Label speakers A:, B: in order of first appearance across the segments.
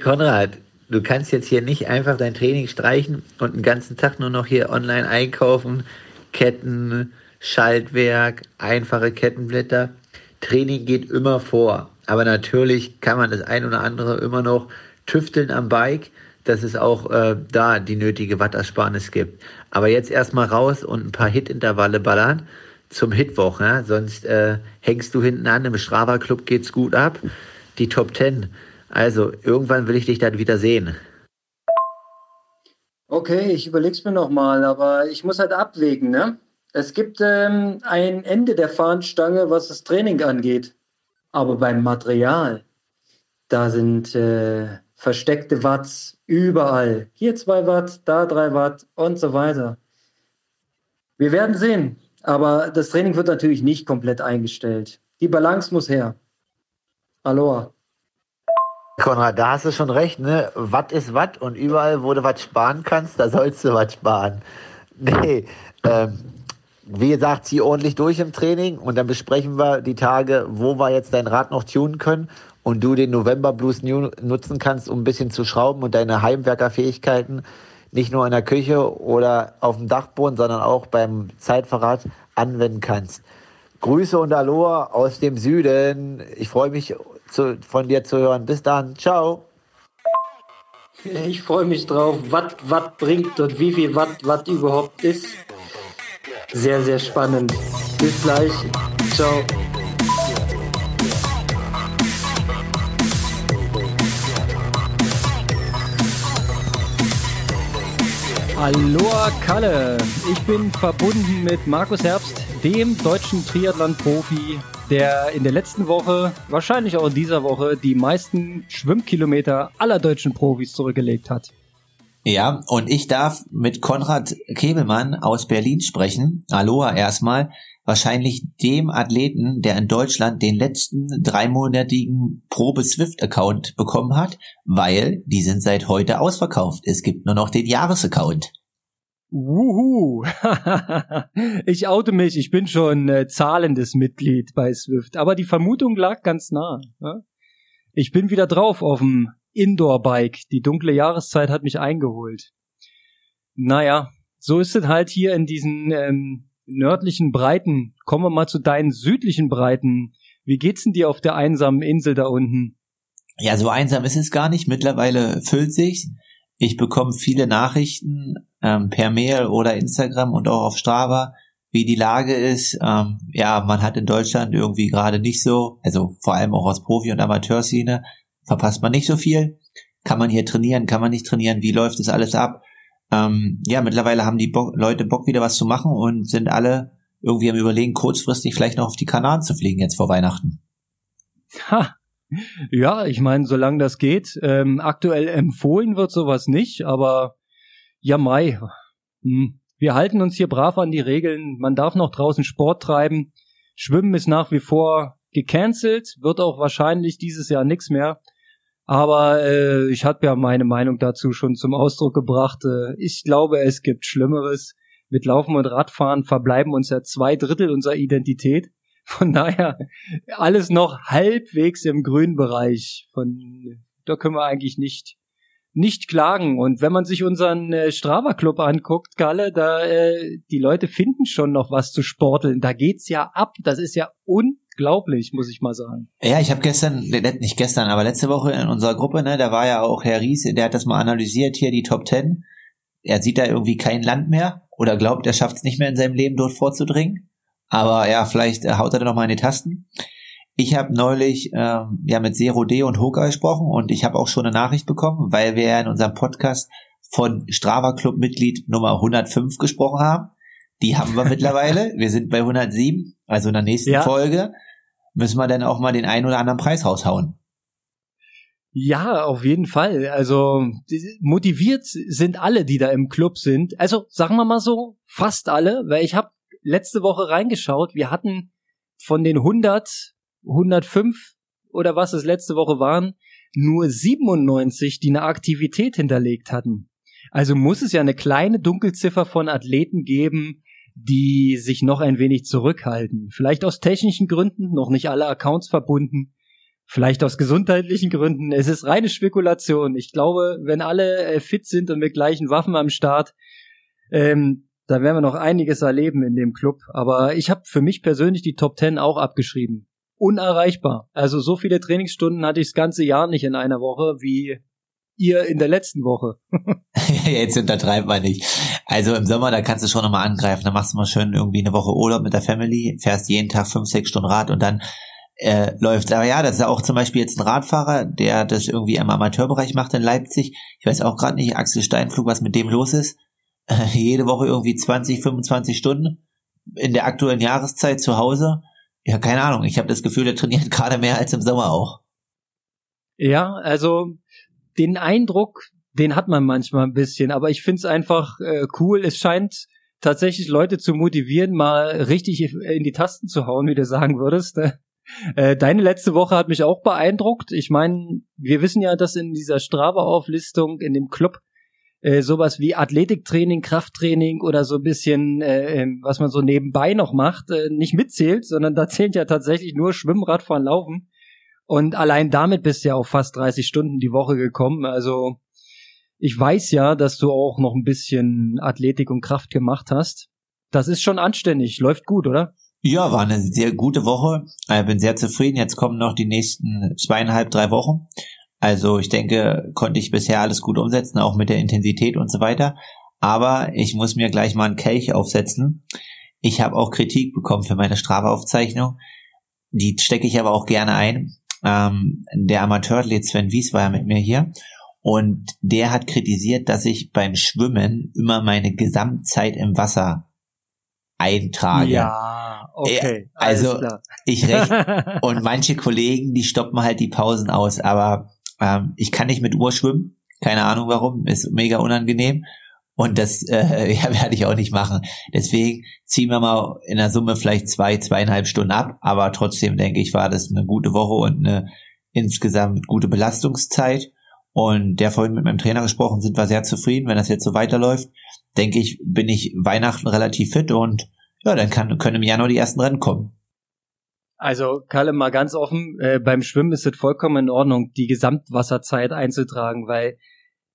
A: Konrad, du kannst jetzt hier nicht einfach dein Training streichen und den ganzen Tag nur noch hier online einkaufen, Ketten, Schaltwerk, einfache Kettenblätter. Training geht immer vor. Aber natürlich kann man das ein oder andere immer noch tüfteln am Bike, dass es auch äh, da die nötige Wattersparnis gibt. Aber jetzt erstmal raus und ein paar Hit-Intervalle ballern zum Hitwoch, ne? sonst äh, hängst du hinten an. Im Strava Club geht's gut ab. Die Top 10. Also, irgendwann will ich dich dann wieder sehen.
B: Okay, ich überleg's mir nochmal, aber ich muss halt abwägen, ne? Es gibt ähm, ein Ende der Fahnenstange, was das Training angeht. Aber beim Material, da sind äh, versteckte Watts überall. Hier zwei Watt, da drei Watt und so weiter. Wir werden sehen. Aber das Training wird natürlich nicht komplett eingestellt. Die Balance muss her. Aloha.
A: Konrad, da hast du schon recht, ne? Watt ist Watt und überall, wo du was sparen kannst, da sollst du was sparen. Nee, ähm, wie gesagt, zieh ordentlich durch im Training und dann besprechen wir die Tage, wo wir jetzt dein Rad noch tunen können und du den November Blues nutzen kannst, um ein bisschen zu schrauben und deine Heimwerkerfähigkeiten nicht nur in der Küche oder auf dem Dachboden, sondern auch beim Zeitverrat anwenden kannst. Grüße und Aloha aus dem Süden. Ich freue mich zu, von dir zu hören. Bis dann. Ciao.
B: Ich freue mich drauf, was Watt bringt und wie viel Watt Watt überhaupt ist. Sehr, sehr spannend. Bis gleich. Ciao.
C: Aloha Kalle, ich bin verbunden mit Markus Herbst, dem deutschen Triathlon-Profi, der in der letzten Woche, wahrscheinlich auch in dieser Woche, die meisten Schwimmkilometer aller deutschen Profis zurückgelegt hat.
D: Ja, und ich darf mit Konrad Kebelmann aus Berlin sprechen. Aloha erstmal. Wahrscheinlich dem Athleten, der in Deutschland den letzten dreimonatigen Probe Swift-Account bekommen hat, weil die sind seit heute ausverkauft. Es gibt nur noch den Jahresaccount.
C: Wuhu! ich oute mich, ich bin schon äh, zahlendes Mitglied bei Swift, aber die Vermutung lag ganz nah. Ja? Ich bin wieder drauf auf dem Indoor-Bike. Die dunkle Jahreszeit hat mich eingeholt. Naja, so ist es halt hier in diesen ähm, nördlichen Breiten. Kommen wir mal zu deinen südlichen Breiten. Wie geht's denn dir auf der einsamen Insel da unten?
D: Ja, so einsam ist es gar nicht. Mittlerweile füllt sich's. Ich bekomme viele Nachrichten ähm, per Mail oder Instagram und auch auf Strava, wie die Lage ist. Ähm, ja, man hat in Deutschland irgendwie gerade nicht so, also vor allem auch aus Profi- und Amateurszene, verpasst man nicht so viel. Kann man hier trainieren, kann man nicht trainieren, wie läuft das alles ab? Ähm, ja, mittlerweile haben die Bo Leute Bock, wieder was zu machen und sind alle irgendwie am überlegen, kurzfristig vielleicht noch auf die Kanaren zu fliegen jetzt vor Weihnachten.
C: Ha. Ja, ich meine, solange das geht. Ähm, aktuell empfohlen wird sowas nicht, aber ja, Mai. Hm. Wir halten uns hier brav an die Regeln. Man darf noch draußen Sport treiben. Schwimmen ist nach wie vor gecancelt, wird auch wahrscheinlich dieses Jahr nichts mehr. Aber äh, ich habe ja meine Meinung dazu schon zum Ausdruck gebracht. Äh, ich glaube, es gibt Schlimmeres. Mit Laufen und Radfahren verbleiben uns ja zwei Drittel unserer Identität. Von daher alles noch halbwegs im grünen Bereich. Von da können wir eigentlich nicht nicht klagen. Und wenn man sich unseren äh, Strava Club anguckt, Galle, da äh, die Leute finden schon noch was zu sporteln. Da geht's ja ab. Das ist ja un unglaublich, muss ich mal sagen.
D: Ja, ich habe gestern, nicht gestern, aber letzte Woche in unserer Gruppe, ne, da war ja auch Herr Ries, der hat das mal analysiert hier, die Top Ten. Er sieht da irgendwie kein Land mehr oder glaubt, er schafft es nicht mehr in seinem Leben dort vorzudringen. Aber ja, vielleicht äh, haut er da noch mal in die Tasten. Ich habe neulich ähm, ja mit Zero D und Hoka gesprochen und ich habe auch schon eine Nachricht bekommen, weil wir ja in unserem Podcast von Strava Club Mitglied Nummer 105 gesprochen haben. Die haben wir mittlerweile. Wir sind bei 107. Also in der nächsten ja. Folge müssen wir dann auch mal den einen oder anderen Preis raushauen.
C: Ja, auf jeden Fall. Also motiviert sind alle, die da im Club sind. Also sagen wir mal so, fast alle, weil ich habe letzte Woche reingeschaut. Wir hatten von den 100, 105 oder was es letzte Woche waren, nur 97, die eine Aktivität hinterlegt hatten. Also muss es ja eine kleine Dunkelziffer von Athleten geben, die sich noch ein wenig zurückhalten. Vielleicht aus technischen Gründen, noch nicht alle Accounts verbunden. Vielleicht aus gesundheitlichen Gründen. Es ist reine Spekulation. Ich glaube, wenn alle äh, fit sind und mit gleichen Waffen am Start, ähm, da werden wir noch einiges erleben in dem Club. Aber ich habe für mich persönlich die Top Ten auch abgeschrieben. Unerreichbar. Also so viele Trainingsstunden hatte ich das ganze Jahr nicht in einer Woche wie ihr in der letzten Woche.
D: Jetzt untertreibt man nicht. Also im Sommer, da kannst du schon nochmal angreifen. Da machst du mal schön irgendwie eine Woche Urlaub mit der Family, fährst jeden Tag fünf, sechs Stunden Rad und dann äh, läuft. Aber ja, das ist auch zum Beispiel jetzt ein Radfahrer, der das irgendwie im Amateurbereich macht in Leipzig. Ich weiß auch gerade nicht, Axel Steinflug, was mit dem los ist. Jede Woche irgendwie 20, 25 Stunden in der aktuellen Jahreszeit zu Hause. Ja, keine Ahnung. Ich habe das Gefühl, der trainiert gerade mehr als im Sommer auch.
C: Ja, also den Eindruck, den hat man manchmal ein bisschen, aber ich find's einfach äh, cool. Es scheint tatsächlich Leute zu motivieren, mal richtig in die Tasten zu hauen, wie du sagen würdest. Ne? Äh, deine letzte Woche hat mich auch beeindruckt. Ich meine, wir wissen ja, dass in dieser Strava-Auflistung in dem Club äh, sowas wie Athletiktraining, Krafttraining oder so ein bisschen, äh, ähm, was man so nebenbei noch macht, äh, nicht mitzählt, sondern da zählt ja tatsächlich nur Schwimmen, Radfahren, Laufen. Und allein damit bist du ja auf fast 30 Stunden die Woche gekommen. Also ich weiß ja, dass du auch noch ein bisschen Athletik und Kraft gemacht hast. Das ist schon anständig, läuft gut, oder?
D: Ja, war eine sehr gute Woche. Ich bin sehr zufrieden. Jetzt kommen noch die nächsten zweieinhalb, drei Wochen. Also ich denke, konnte ich bisher alles gut umsetzen, auch mit der Intensität und so weiter. Aber ich muss mir gleich mal einen Kelch aufsetzen. Ich habe auch Kritik bekommen für meine Strafaufzeichnung. Die stecke ich aber auch gerne ein. Ähm, der Amateurathlet Sven Wies war ja mit mir hier und der hat kritisiert, dass ich beim Schwimmen immer meine Gesamtzeit im Wasser eintrage.
C: Ja, okay.
D: Also ich rechne und manche Kollegen, die stoppen halt die Pausen aus, aber ähm, ich kann nicht mit Uhr schwimmen. Keine Ahnung warum, ist mega unangenehm. Und das äh, ja, werde ich auch nicht machen. Deswegen ziehen wir mal in der Summe vielleicht zwei, zweieinhalb Stunden ab. Aber trotzdem denke ich, war das eine gute Woche und eine insgesamt gute Belastungszeit. Und der vorhin mit meinem Trainer gesprochen, sind wir sehr zufrieden. Wenn das jetzt so weiterläuft, denke ich, bin ich Weihnachten relativ fit und ja, dann kann, können im Januar die ersten Rennen kommen.
C: Also, Kalle, mal ganz offen, äh, beim Schwimmen ist es vollkommen in Ordnung, die Gesamtwasserzeit einzutragen, weil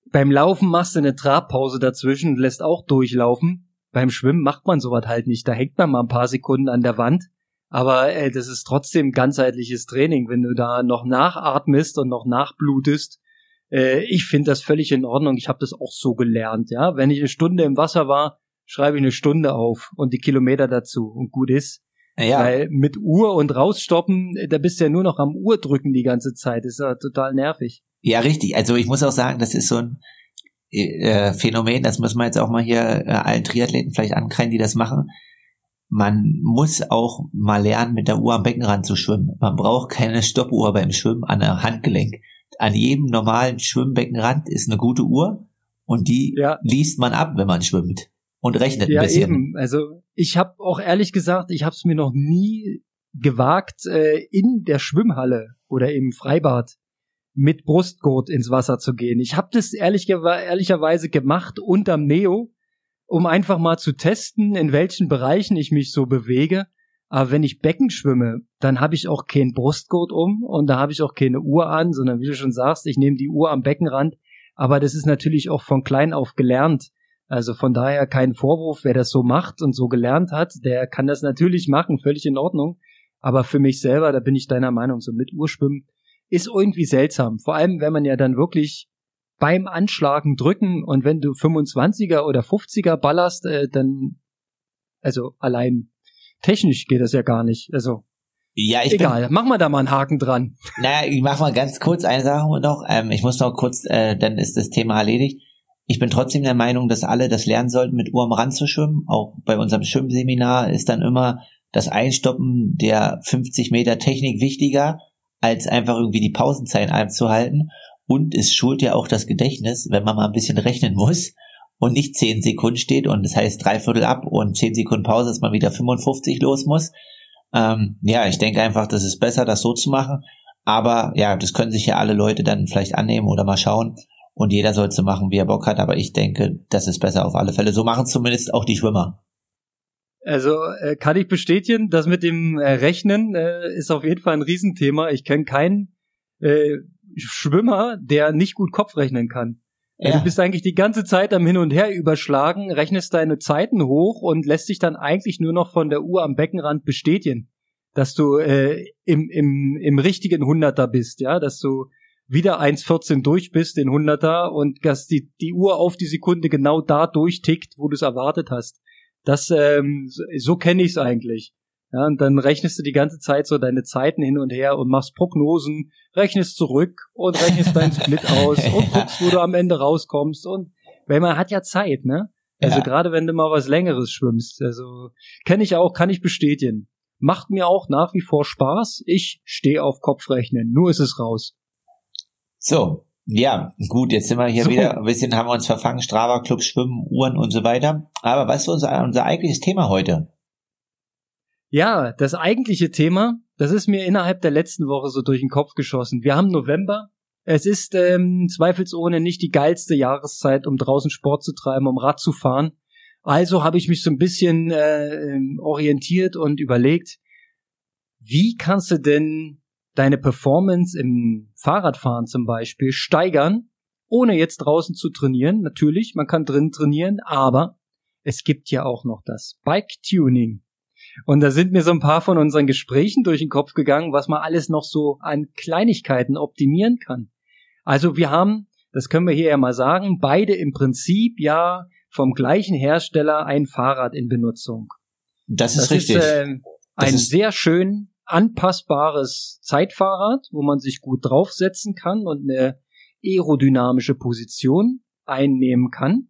C: beim Laufen machst du eine Trabpause dazwischen, lässt auch durchlaufen. Beim Schwimmen macht man sowas halt nicht. Da hängt man mal ein paar Sekunden an der Wand. Aber äh, das ist trotzdem ganzheitliches Training, wenn du da noch nachatmest und noch nachblutest. Äh, ich finde das völlig in Ordnung. Ich habe das auch so gelernt. Ja, wenn ich eine Stunde im Wasser war, schreibe ich eine Stunde auf und die Kilometer dazu und gut ist. Ja. Weil mit Uhr und rausstoppen, da bist du ja nur noch am Uhr drücken die ganze Zeit. Das ist ja total nervig.
D: Ja, richtig. Also ich muss auch sagen, das ist so ein äh, Phänomen, das muss man jetzt auch mal hier äh, allen Triathleten vielleicht ankreiden, die das machen. Man muss auch mal lernen, mit der Uhr am Beckenrand zu schwimmen. Man braucht keine Stoppuhr beim Schwimmen an der Handgelenk. An jedem normalen Schwimmbeckenrand ist eine gute Uhr und die ja. liest man ab, wenn man schwimmt und rechnet ja, ein bisschen. Eben.
C: Also ich habe auch ehrlich gesagt, ich habe es mir noch nie gewagt, äh, in der Schwimmhalle oder im Freibad mit Brustgurt ins Wasser zu gehen. Ich habe das ehrlich, ehrlicherweise gemacht unterm Neo, um einfach mal zu testen, in welchen Bereichen ich mich so bewege. Aber wenn ich Becken schwimme, dann habe ich auch kein Brustgurt um und da habe ich auch keine Uhr an, sondern wie du schon sagst, ich nehme die Uhr am Beckenrand. Aber das ist natürlich auch von klein auf gelernt. Also von daher kein Vorwurf, wer das so macht und so gelernt hat, der kann das natürlich machen, völlig in Ordnung. Aber für mich selber, da bin ich deiner Meinung, so mit Urschwimmen ist irgendwie seltsam. Vor allem, wenn man ja dann wirklich beim Anschlagen drücken und wenn du 25er oder 50er ballerst, äh, dann, also allein technisch geht das ja gar nicht. Also
D: ja, ich
C: Egal, bin, mach mal da mal einen Haken dran.
D: Naja, ich mach mal ganz kurz eine Sache noch. Ähm, ich muss noch kurz, äh, dann ist das Thema erledigt. Ich bin trotzdem der Meinung, dass alle das lernen sollten, mit Uhr am Rand zu schwimmen. Auch bei unserem Schwimmseminar ist dann immer das Einstoppen der 50 Meter Technik wichtiger, als einfach irgendwie die Pausenzeit einzuhalten. Und es schult ja auch das Gedächtnis, wenn man mal ein bisschen rechnen muss und nicht 10 Sekunden steht und das heißt dreiviertel ab und 10 Sekunden Pause, dass man wieder 55 los muss. Ähm, ja, ich denke einfach, das ist besser, das so zu machen. Aber ja, das können sich ja alle Leute dann vielleicht annehmen oder mal schauen und jeder soll so machen, wie er Bock hat, aber ich denke, das ist besser auf alle Fälle. So machen zumindest auch die Schwimmer.
C: Also äh, kann ich bestätigen, das mit dem äh, Rechnen äh, ist auf jeden Fall ein Riesenthema. Ich kenne keinen äh, Schwimmer, der nicht gut Kopf rechnen kann. Ja. Du bist eigentlich die ganze Zeit am Hin und Her überschlagen, rechnest deine Zeiten hoch und lässt dich dann eigentlich nur noch von der Uhr am Beckenrand bestätigen, dass du äh, im, im, im richtigen Hunderter bist, ja, dass du wieder 1,14 durch bist, den Hunderter, und dass die, die Uhr auf die Sekunde genau da durchtickt, wo du es erwartet hast. Das, ähm, so, so kenne ich es eigentlich. Ja, und dann rechnest du die ganze Zeit so deine Zeiten hin und her und machst Prognosen, rechnest zurück und rechnest deinen Split aus und guckst, wo du am Ende rauskommst. Und weil man hat ja Zeit, ne? Also ja. gerade wenn du mal was längeres schwimmst. Also kenne ich auch, kann ich bestätigen. Macht mir auch nach wie vor Spaß. Ich stehe auf Kopfrechnen. Nur ist es raus.
D: So, ja, gut, jetzt sind wir hier so. wieder ein bisschen, haben wir uns verfangen, Strava Club, Schwimmen, Uhren und so weiter. Aber was ist unser, unser eigentliches Thema heute?
C: Ja, das eigentliche Thema, das ist mir innerhalb der letzten Woche so durch den Kopf geschossen. Wir haben November. Es ist ähm, zweifelsohne nicht die geilste Jahreszeit, um draußen Sport zu treiben, um Rad zu fahren. Also habe ich mich so ein bisschen äh, ähm, orientiert und überlegt, wie kannst du denn deine Performance im Fahrradfahren zum Beispiel steigern, ohne jetzt draußen zu trainieren. Natürlich, man kann drin trainieren, aber es gibt ja auch noch das Bike Tuning. Und da sind mir so ein paar von unseren Gesprächen durch den Kopf gegangen, was man alles noch so an Kleinigkeiten optimieren kann. Also wir haben, das können wir hier ja mal sagen, beide im Prinzip ja vom gleichen Hersteller ein Fahrrad in Benutzung.
D: Das ist das richtig.
C: Ist, äh, ein ist sehr schön anpassbares Zeitfahrrad, wo man sich gut draufsetzen kann und eine aerodynamische Position einnehmen kann.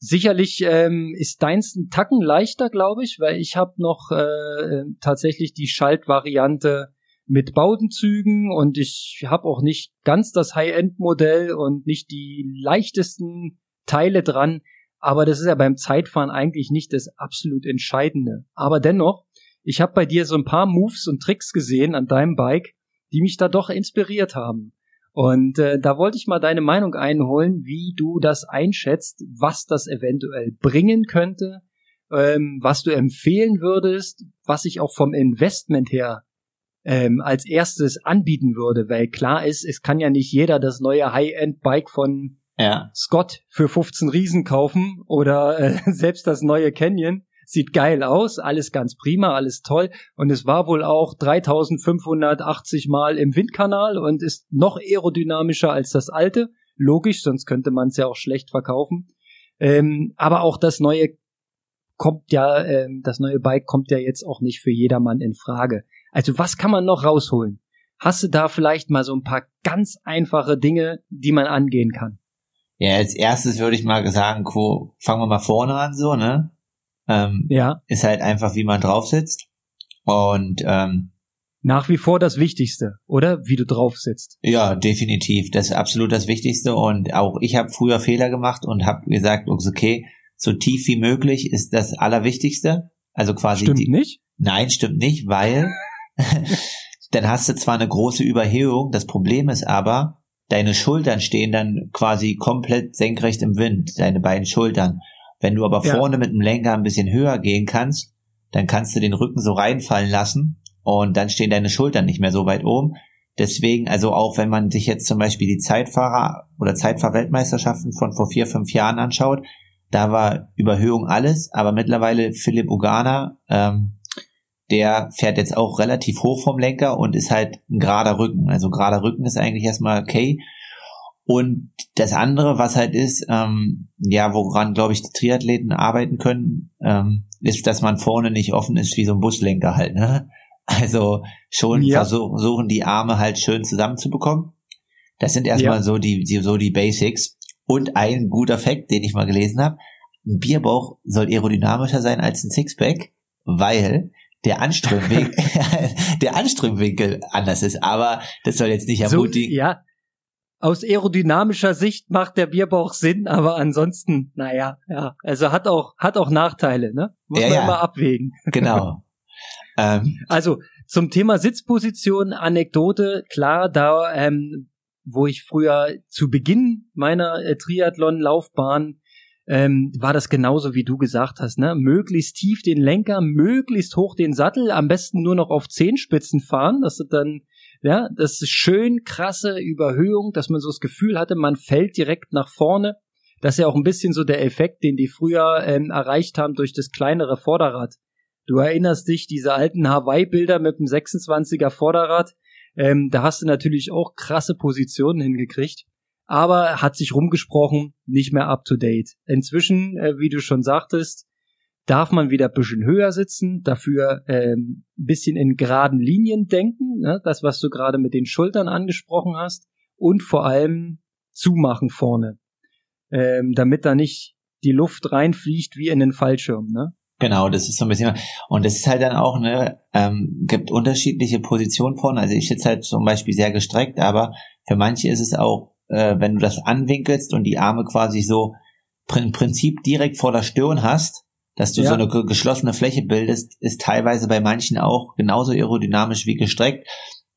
C: Sicherlich ähm, ist deins ein Tacken leichter, glaube ich, weil ich habe noch äh, tatsächlich die Schaltvariante mit Baudenzügen und ich habe auch nicht ganz das High-End-Modell und nicht die leichtesten Teile dran. Aber das ist ja beim Zeitfahren eigentlich nicht das absolut Entscheidende. Aber dennoch, ich habe bei dir so ein paar Moves und Tricks gesehen an deinem Bike, die mich da doch inspiriert haben. Und äh, da wollte ich mal deine Meinung einholen, wie du das einschätzt, was das eventuell bringen könnte, ähm, was du empfehlen würdest, was ich auch vom Investment her ähm, als erstes anbieten würde, weil klar ist, es kann ja nicht jeder das neue High-End-Bike von ja. Scott für 15 Riesen kaufen oder äh, selbst das neue Canyon sieht geil aus, alles ganz prima, alles toll. Und es war wohl auch 3580 Mal im Windkanal und ist noch aerodynamischer als das alte. Logisch, sonst könnte man es ja auch schlecht verkaufen. Ähm, aber auch das neue kommt ja, ähm, das neue Bike kommt ja jetzt auch nicht für jedermann in Frage. Also was kann man noch rausholen? Hast du da vielleicht mal so ein paar ganz einfache Dinge, die man angehen kann?
D: Ja, als erstes würde ich mal sagen, fangen wir mal vorne an, so, ne? Ähm, ja. Ist halt einfach, wie man drauf sitzt. Und ähm,
C: nach wie vor das Wichtigste, oder? Wie du drauf sitzt.
D: Ja, definitiv. Das ist absolut das Wichtigste. Und auch ich habe früher Fehler gemacht und habe gesagt, okay, so tief wie möglich ist das Allerwichtigste. Also quasi.
C: Stimmt die, nicht?
D: Nein, stimmt nicht, weil dann hast du zwar eine große Überhöhung, das Problem ist aber, deine Schultern stehen dann quasi komplett senkrecht im Wind, deine beiden Schultern. Wenn du aber ja. vorne mit dem Lenker ein bisschen höher gehen kannst, dann kannst du den Rücken so reinfallen lassen und dann stehen deine Schultern nicht mehr so weit oben. Deswegen, also auch wenn man sich jetzt zum Beispiel die Zeitfahrer oder Zeitfahrweltmeisterschaften von vor vier, fünf Jahren anschaut, da war Überhöhung alles, aber mittlerweile Philipp Ugana, ähm, der fährt jetzt auch relativ hoch vom Lenker und ist halt ein gerader Rücken. Also gerader Rücken ist eigentlich erstmal okay. Und das andere, was halt ist, ähm, ja, woran, glaube ich, die Triathleten arbeiten können, ähm, ist, dass man vorne nicht offen ist wie so ein Buslenker halt. Ne? Also schon ja. versuchen, die Arme halt schön zusammenzubekommen. Das sind erstmal ja. so die, die, so die Basics. Und ein guter Fakt, den ich mal gelesen habe, ein Bierbauch soll aerodynamischer sein als ein Sixpack, weil der Anströmwinkel, der Anströmwinkel anders ist. Aber das soll jetzt nicht ermutigen.
C: So, ja, aus aerodynamischer Sicht macht der Bierbauch Sinn, aber ansonsten, naja, ja, also hat auch, hat auch Nachteile, ne? Muss ja, man ja. immer abwägen.
D: Genau.
C: ähm. Also zum Thema Sitzposition, Anekdote, klar, da, ähm, wo ich früher zu Beginn meiner äh, Triathlon-Laufbahn ähm, war das genauso wie du gesagt hast, ne? Möglichst tief den Lenker, möglichst hoch den Sattel, am besten nur noch auf Zehenspitzen fahren, dass du dann Ja, das ist schön krasse Überhöhung, dass man so das Gefühl hatte, man fällt direkt nach vorne. Das ist ja auch ein bisschen so der Effekt, den die früher ähm, erreicht haben durch das kleinere Vorderrad. Du erinnerst dich, diese alten Hawaii-Bilder mit dem 26er Vorderrad, ähm, da hast du natürlich auch krasse Positionen hingekriegt, aber hat sich rumgesprochen, nicht mehr up to date. Inzwischen, äh, wie du schon sagtest, darf man wieder ein bisschen höher sitzen, dafür ähm, ein bisschen in geraden Linien denken, ne? das, was du gerade mit den Schultern angesprochen hast, und vor allem zumachen vorne, ähm, damit da nicht die Luft reinfliegt wie in den Fallschirm. Ne?
D: Genau, das ist so ein bisschen, und das ist halt dann auch, ne, ähm, gibt unterschiedliche Positionen vorne. Also ich sitze halt zum Beispiel sehr gestreckt, aber für manche ist es auch, äh, wenn du das anwinkelst und die Arme quasi so im Prinzip direkt vor der Stirn hast, dass du ja. so eine geschlossene Fläche bildest, ist teilweise bei manchen auch genauso aerodynamisch wie gestreckt.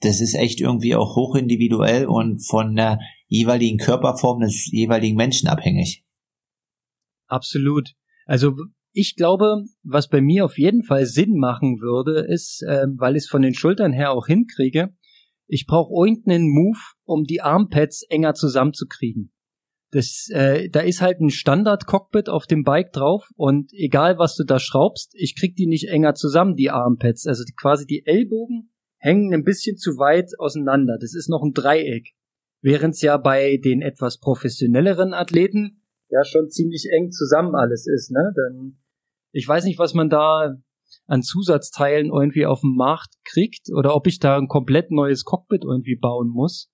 D: Das ist echt irgendwie auch hochindividuell und von der jeweiligen Körperform des jeweiligen Menschen abhängig.
C: Absolut. Also ich glaube, was bei mir auf jeden Fall Sinn machen würde, ist, äh, weil ich es von den Schultern her auch hinkriege, ich brauche irgendeinen Move, um die Armpads enger zusammenzukriegen. Das, äh, da ist halt ein Standard-Cockpit auf dem Bike drauf und egal was du da schraubst, ich krieg die nicht enger zusammen, die Armpads. Also die, quasi die Ellbogen hängen ein bisschen zu weit auseinander. Das ist noch ein Dreieck. Während es ja bei den etwas professionelleren Athleten ja schon ziemlich eng zusammen alles ist, ne? Dann ich weiß nicht, was man da an Zusatzteilen irgendwie auf dem Markt kriegt oder ob ich da ein komplett neues Cockpit irgendwie bauen muss.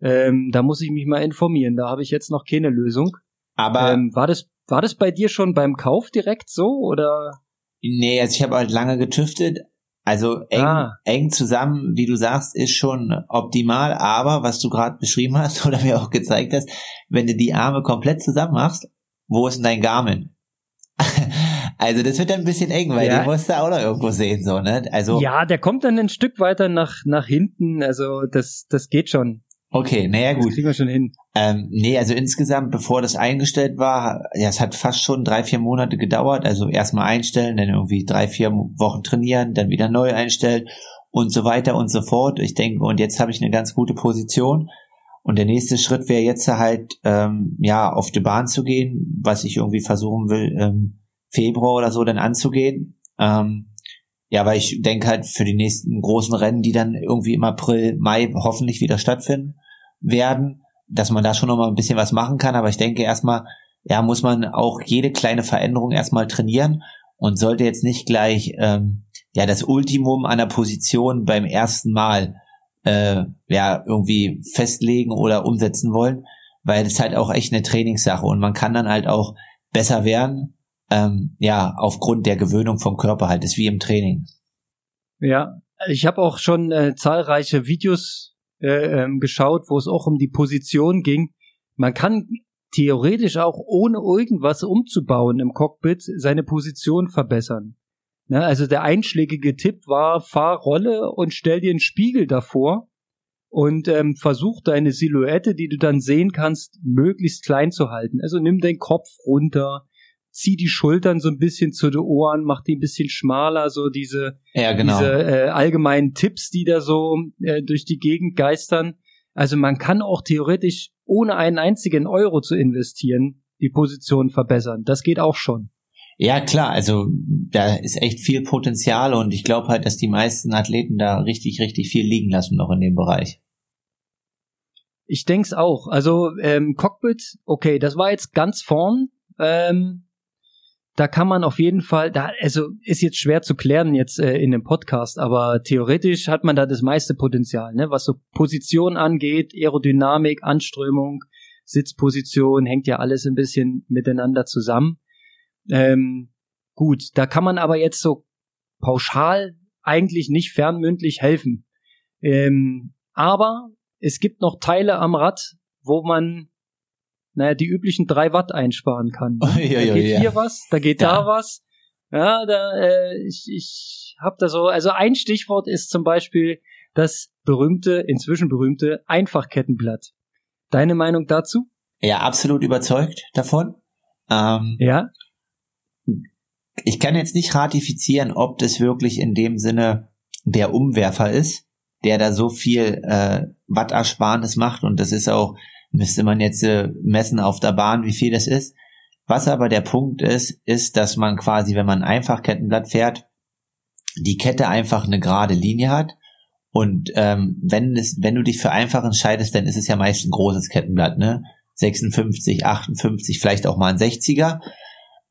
C: Ähm, da muss ich mich mal informieren. Da habe ich jetzt noch keine Lösung.
D: Aber
C: ähm, war das war das bei dir schon beim Kauf direkt so oder?
D: Nee, also ich habe halt lange getüftet. Also eng, ah. eng zusammen, wie du sagst, ist schon optimal. Aber was du gerade beschrieben hast oder mir auch gezeigt hast, wenn du die Arme komplett zusammen machst, wo ist denn dein Garmin? Also das wird dann ein bisschen eng, weil ja. den musst du auch noch irgendwo sehen, so, ne? Also.
C: Ja, der kommt dann ein Stück weiter nach, nach hinten, also das, das geht schon.
D: Okay, naja gut. Das
C: kriegen wir schon hin.
D: Ähm, nee, also insgesamt, bevor das eingestellt war, ja, es hat fast schon drei, vier Monate gedauert. Also erstmal einstellen, dann irgendwie drei, vier Wochen trainieren, dann wieder neu einstellen und so weiter und so fort. Ich denke, und jetzt habe ich eine ganz gute Position. Und der nächste Schritt wäre jetzt halt, ähm, ja, auf die Bahn zu gehen, was ich irgendwie versuchen will, ähm, Februar oder so dann anzugehen. Ähm, ja, weil ich denke halt für die nächsten großen Rennen, die dann irgendwie im April, Mai hoffentlich wieder stattfinden werden, dass man da schon noch mal ein bisschen was machen kann. Aber ich denke erstmal, ja, muss man auch jede kleine Veränderung erstmal trainieren und sollte jetzt nicht gleich ähm, ja das Ultimum einer Position beim ersten Mal äh, ja irgendwie festlegen oder umsetzen wollen, weil es halt auch echt eine Trainingssache und man kann dann halt auch besser werden ähm, ja, aufgrund der Gewöhnung vom Körper halt, ist wie im Training.
C: Ja, ich habe auch schon äh, zahlreiche Videos äh, ähm, geschaut, wo es auch um die Position ging. Man kann theoretisch auch ohne irgendwas umzubauen im Cockpit seine Position verbessern. Ne, also der einschlägige Tipp war, fahr Rolle und stell dir einen Spiegel davor und ähm, versuch deine Silhouette, die du dann sehen kannst, möglichst klein zu halten. Also nimm deinen Kopf runter, zieh die Schultern so ein bisschen zu den Ohren, mach die ein bisschen schmaler, so diese,
D: ja, genau.
C: diese äh, allgemeinen Tipps, die da so äh, durch die Gegend geistern. Also man kann auch theoretisch, ohne einen einzigen Euro zu investieren, die Position verbessern. Das geht auch schon.
D: Ja, klar, also da ist echt viel Potenzial und ich glaube halt, dass die meisten Athleten da richtig, richtig viel liegen lassen noch in dem Bereich.
C: Ich denk's auch. Also ähm, Cockpit, okay, das war jetzt ganz vorn. Ähm, da kann man auf jeden Fall, da, also ist jetzt schwer zu klären jetzt äh, in dem Podcast, aber theoretisch hat man da das meiste Potenzial, ne? Was so Position angeht, Aerodynamik, Anströmung, Sitzposition, hängt ja alles ein bisschen miteinander zusammen. Ähm, gut, da kann man aber jetzt so pauschal eigentlich nicht fernmündlich helfen. Ähm, aber es gibt noch Teile am Rad, wo man naja, die üblichen drei Watt einsparen kann. Oh, ja, da geht ja. hier was, da geht ja. da was. Ja, da, äh, ich, ich hab da so, also ein Stichwort ist zum Beispiel das berühmte, inzwischen berühmte Einfachkettenblatt. Deine Meinung dazu?
D: Ja, absolut überzeugt davon. Ähm,
C: ja.
D: Ich kann jetzt nicht ratifizieren, ob das wirklich in dem Sinne der Umwerfer ist. der da so viel äh, Wattersparnis macht und das ist auch, müsste man jetzt äh, messen auf der Bahn, wie viel das ist. Was aber der Punkt ist, ist, dass man quasi, wenn man einfach Kettenblatt fährt, die Kette einfach eine gerade Linie hat. Und ähm, wenn es, wenn du dich für einfach entscheidest, dann ist es ja meist ein großes Kettenblatt, ne? 56, 58, vielleicht auch mal ein 60er.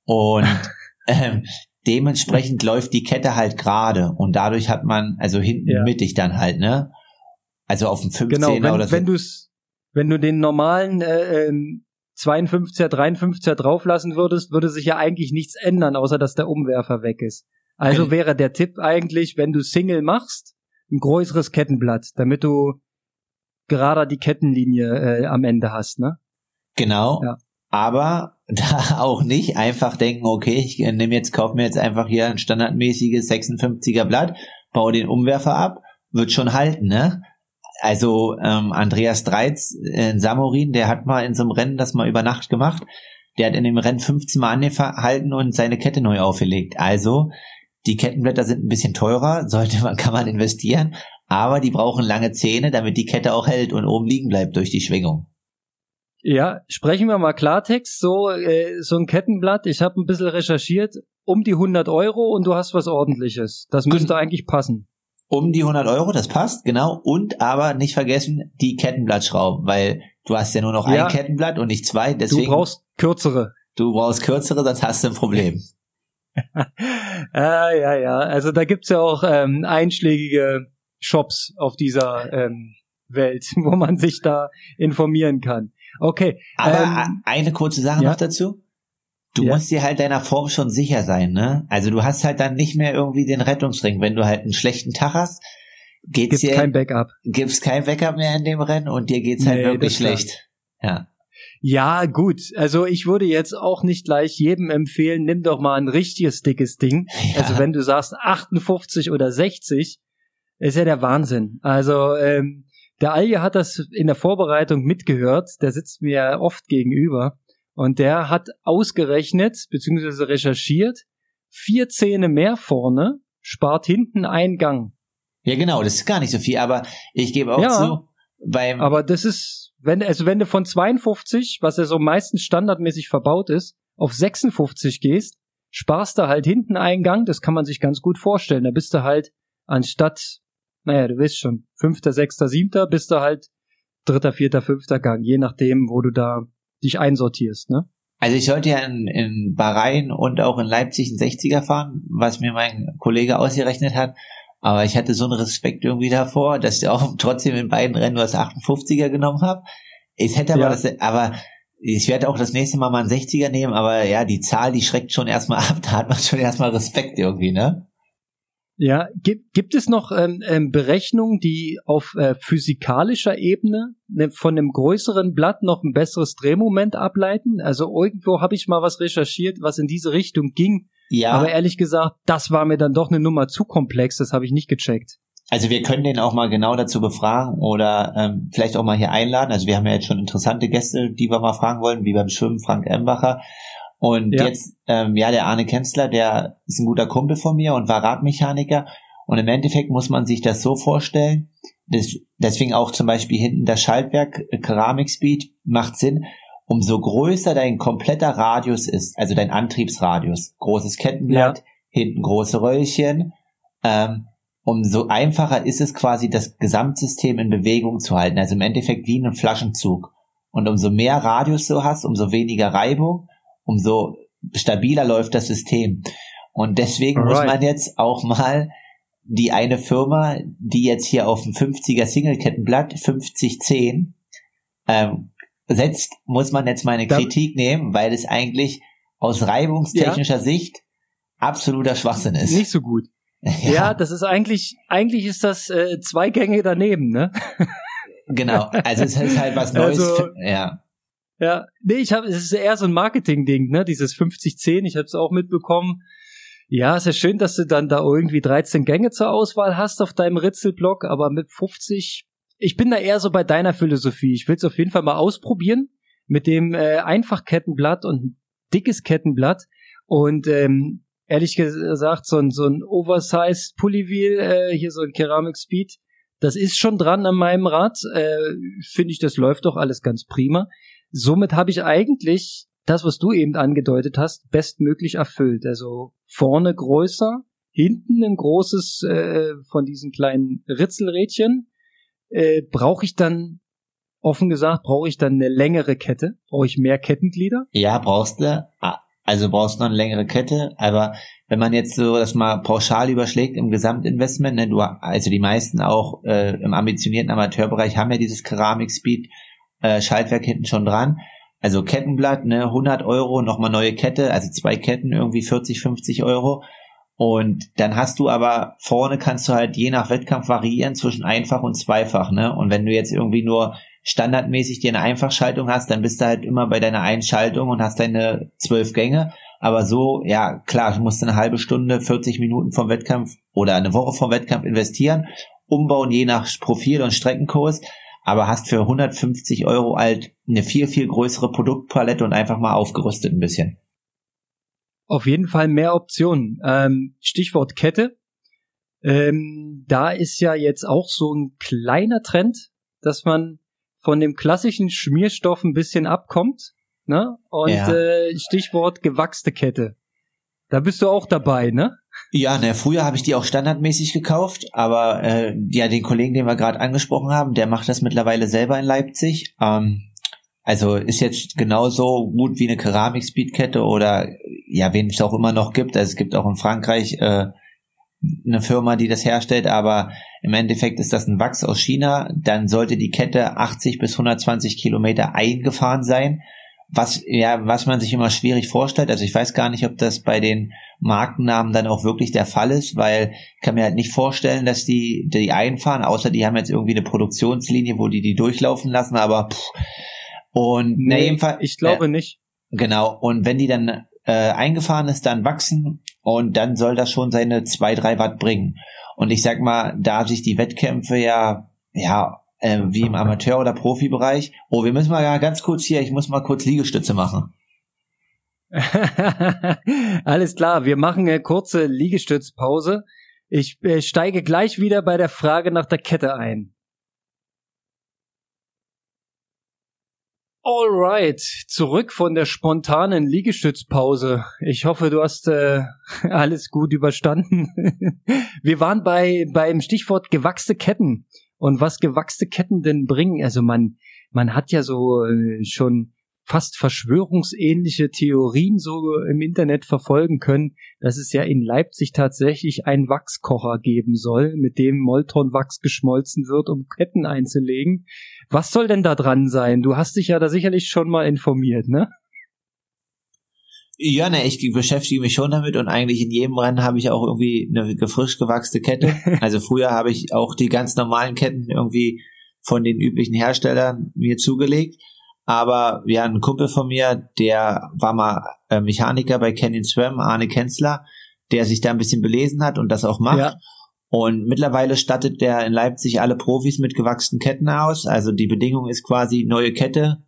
D: Und ähm, dementsprechend läuft die Kette halt gerade und dadurch hat man, also hinten ja. mittig dann halt, ne? Also auf dem 15er
C: genau, wenn,
D: oder so.
C: Wenn, du's, wenn du den normalen äh, 52er, ähm, 53er drauflassen würdest, würde sich ja eigentlich nichts ändern, außer dass der Umwerfer weg ist. Also okay. wäre der Tipp eigentlich, wenn du Single machst, ein größeres Kettenblatt, damit du gerade die Kettenlinie äh, am Ende hast, ne?
D: Genau. Ja. Aber da auch nicht einfach denken, okay, ich nehme jetzt, kaufe mir jetzt einfach hier ein standardmäßiges 56er Blatt, baue den Umwerfer ab, wird schon halten, ne? Also ähm, Andreas Dreiz in Samorin, der hat mal in so einem Rennen das mal über Nacht gemacht. Der hat in dem Rennen 15 Mal angehalten und seine Kette neu aufgelegt. Also die Kettenblätter sind ein bisschen teurer, sollte man, kann man investieren, aber die brauchen lange Zähne, damit die Kette auch hält und oben liegen bleibt durch die Schwingung.
C: Ja, sprechen wir mal Klartext. So, äh, so ein Kettenblatt, ich habe ein bisschen recherchiert, um die 100 Euro und du hast was ordentliches. Das müsste Gut. eigentlich passen.
D: Um die 100 Euro, das passt, genau. Und aber nicht vergessen, die Kettenblattschrauben, weil du hast ja nur noch ja. ein Kettenblatt und nicht zwei. Deswegen,
C: du brauchst kürzere.
D: Du brauchst kürzere, sonst hast du ein Problem.
C: ah, ja, ja. Also da gibt's ja auch ähm, einschlägige Shops auf dieser ähm, Welt, wo man sich da informieren kann. Okay.
D: Aber ähm, eine kurze Sache ja? noch dazu. Du ja. musst dir halt deiner Form schon sicher sein, ne? Also du hast halt dann nicht mehr irgendwie den Rettungsring. Wenn du halt einen schlechten Tag hast, geht's
C: gibt's dir kein Backup.
D: Gibt's kein Backup mehr in dem Rennen und dir geht's halt nee, wirklich schlecht. Ja.
C: Ja, gut. Also ich würde jetzt auch nicht gleich jedem empfehlen, nimm doch mal ein richtiges dickes Ding. Ja. Also wenn du sagst 58 oder 60, ist ja der Wahnsinn. Also ähm, der Alje hat das in der Vorbereitung mitgehört, der sitzt mir oft gegenüber und der hat ausgerechnet bzw. recherchiert, vier Zähne mehr vorne spart hinten einen Gang.
D: Ja, genau, das ist gar nicht so viel, aber ich gebe auch ja, zu, beim.
C: Aber das ist, wenn, also wenn du von 52, was ja so meistens standardmäßig verbaut ist, auf 56 gehst, sparst du halt hinten einen Gang, das kann man sich ganz gut vorstellen. Da bist du halt anstatt naja, du weißt schon, fünfter, sechster, siebter, bist du halt dritter, vierter, fünfter Gang, je nachdem, wo du da dich einsortierst, ne?
D: Also ich sollte ja in, in Bahrain und auch in Leipzig einen 60er fahren, was mir mein Kollege ausgerechnet hat. Aber ich hatte so einen Respekt irgendwie davor, dass ich auch trotzdem in beiden Rennen nur das 58er genommen habe. Ich hätte aber ja. das, aber ich werde auch das nächste Mal mal einen 60er nehmen, aber ja, die Zahl, die schreckt schon erstmal ab, da hat man schon erstmal Respekt irgendwie, ne?
C: Ja, gibt, gibt es noch ähm, ähm, Berechnungen, die auf äh, physikalischer Ebene ne, von einem größeren Blatt noch ein besseres Drehmoment ableiten? Also irgendwo habe ich mal was recherchiert, was in diese Richtung ging. Ja. Aber ehrlich gesagt, das war mir dann doch eine Nummer zu komplex, das habe ich nicht gecheckt.
D: Also wir können den auch mal genau dazu befragen oder ähm, vielleicht auch mal hier einladen. Also wir haben ja jetzt schon interessante Gäste, die wir mal fragen wollen, wie beim Schwimmen Frank Embacher und ja. jetzt, ähm, ja, der Arne Kenzler, der ist ein guter Kumpel von mir und war Radmechaniker. Und im Endeffekt muss man sich das so vorstellen, das, deswegen auch zum Beispiel hinten das Schaltwerk äh, Keramik Speed macht Sinn, umso größer dein kompletter Radius ist, also dein Antriebsradius, großes Kettenblatt, ja. hinten große Röllchen, ähm, umso einfacher ist es quasi, das Gesamtsystem in Bewegung zu halten. Also im Endeffekt wie in einem Flaschenzug. Und umso mehr Radius du hast, umso weniger Reibung umso stabiler läuft das System. Und deswegen Alright. muss man jetzt auch mal die eine Firma, die jetzt hier auf dem 50er Single-Kettenblatt 5010 ähm, setzt, muss man jetzt mal eine da Kritik nehmen, weil es eigentlich aus reibungstechnischer ja. Sicht absoluter Schwachsinn ist.
C: Nicht so gut. Ja, ja das ist eigentlich, eigentlich ist das äh, zwei Gänge daneben, ne?
D: genau, also es ist halt was Neues. Also, ja.
C: Ja, nee, ich habe, es ist eher so ein Marketing-Ding, ne? Dieses 50-10, ich habe es auch mitbekommen. Ja, es ist schön, dass du dann da irgendwie 13 Gänge zur Auswahl hast auf deinem Ritzelblock, aber mit 50, ich bin da eher so bei deiner Philosophie. Ich will es auf jeden Fall mal ausprobieren mit dem äh, Einfachkettenblatt und dickes Kettenblatt und ähm, ehrlich gesagt so ein so ein Oversized Pullywheel, äh, hier so ein Keramik Speed, Das ist schon dran an meinem Rad. Äh, Finde ich, das läuft doch alles ganz prima. Somit habe ich eigentlich das, was du eben angedeutet hast, bestmöglich erfüllt. Also vorne größer, hinten ein großes äh, von diesen kleinen Ritzelrädchen. Äh, brauche ich dann, offen gesagt, brauche ich dann eine längere Kette? Brauche ich mehr Kettenglieder?
D: Ja, brauchst du. Ah, also brauchst du noch eine längere Kette, aber wenn man jetzt so das mal pauschal überschlägt im Gesamtinvestment, ne, du, also die meisten auch äh, im ambitionierten Amateurbereich haben ja dieses Keramik-Speed äh, Schaltwerk hinten schon dran. Also Kettenblatt, ne, 100 Euro, nochmal neue Kette, also zwei Ketten irgendwie 40, 50 Euro. Und dann hast du aber vorne kannst du halt je nach Wettkampf variieren zwischen einfach und zweifach, ne? Und wenn du jetzt irgendwie nur standardmäßig dir eine Einfachschaltung hast, dann bist du halt immer bei deiner Einschaltung und hast deine zwölf Gänge. Aber so, ja, klar, du musst eine halbe Stunde, 40 Minuten vom Wettkampf oder eine Woche vom Wettkampf investieren, umbauen je nach Profil und Streckenkurs, aber hast für 150 Euro halt eine viel, viel größere Produktpalette und einfach mal aufgerüstet ein bisschen.
C: Auf jeden Fall mehr Optionen. Ähm, Stichwort Kette. Ähm, da ist ja jetzt auch so ein kleiner Trend, dass man von dem klassischen Schmierstoff ein bisschen abkommt. Ne? Und ja. äh, Stichwort gewachste Kette. Da bist du auch dabei, ne?
D: Ja, ne, früher habe ich die auch standardmäßig gekauft, aber äh, ja, den Kollegen, den wir gerade angesprochen haben, der macht das mittlerweile selber in Leipzig. Ähm, also ist jetzt genauso gut wie eine Keramik-Speedkette oder ja, wen es auch immer noch gibt. Also es gibt auch in Frankreich äh, eine Firma, die das herstellt, aber im Endeffekt ist das ein Wachs aus China. Dann sollte die Kette 80 bis 120 Kilometer eingefahren sein. Was, ja, was man sich immer schwierig vorstellt. Also ich weiß gar nicht, ob das bei den Markennamen dann auch wirklich der Fall ist, weil ich kann mir halt nicht vorstellen, dass die, die einfahren, außer die haben jetzt irgendwie eine Produktionslinie, wo die die durchlaufen lassen, aber pff. und
C: nee, na, jedenfalls, ich glaube äh, nicht.
D: Genau. Und wenn die dann äh, eingefahren ist, dann wachsen und dann soll das schon seine zwei, drei Watt bringen. Und ich sag mal, da sich die Wettkämpfe ja, ja, äh, wie im Amateur- oder Profibereich, oh, wir müssen mal ganz kurz hier, ich muss mal kurz Liegestütze machen.
C: Alles klar, wir machen eine kurze Liegestützpause. Ich äh, steige gleich wieder bei der Frage nach der Kette ein. Alright, zurück von der spontanen Liegestützpause. Ich hoffe, du hast äh, alles gut überstanden. Wir waren bei beim Stichwort gewachste Ketten und was gewachste Ketten denn bringen. Also man man hat ja so äh, schon fast verschwörungsähnliche Theorien so im Internet verfolgen können, dass es ja in Leipzig tatsächlich einen Wachskocher geben soll, mit dem Molton-Wachs geschmolzen wird, um Ketten einzulegen. Was soll denn da dran sein? Du hast dich ja da sicherlich schon mal informiert, ne?
D: Ja, ne, ich beschäftige mich schon damit und eigentlich in jedem Rennen habe ich auch irgendwie eine frisch gewachste Kette. Also früher habe ich auch die ganz normalen Ketten irgendwie von den üblichen Herstellern mir zugelegt. Aber ja, ein Kumpel von mir, der war mal äh, Mechaniker bei Canyon Swam, Arne Kenzler, der sich da ein bisschen belesen hat und das auch macht. Ja. Und mittlerweile stattet der in Leipzig alle Profis mit gewachsenen Ketten aus. Also die Bedingung ist quasi neue Kette,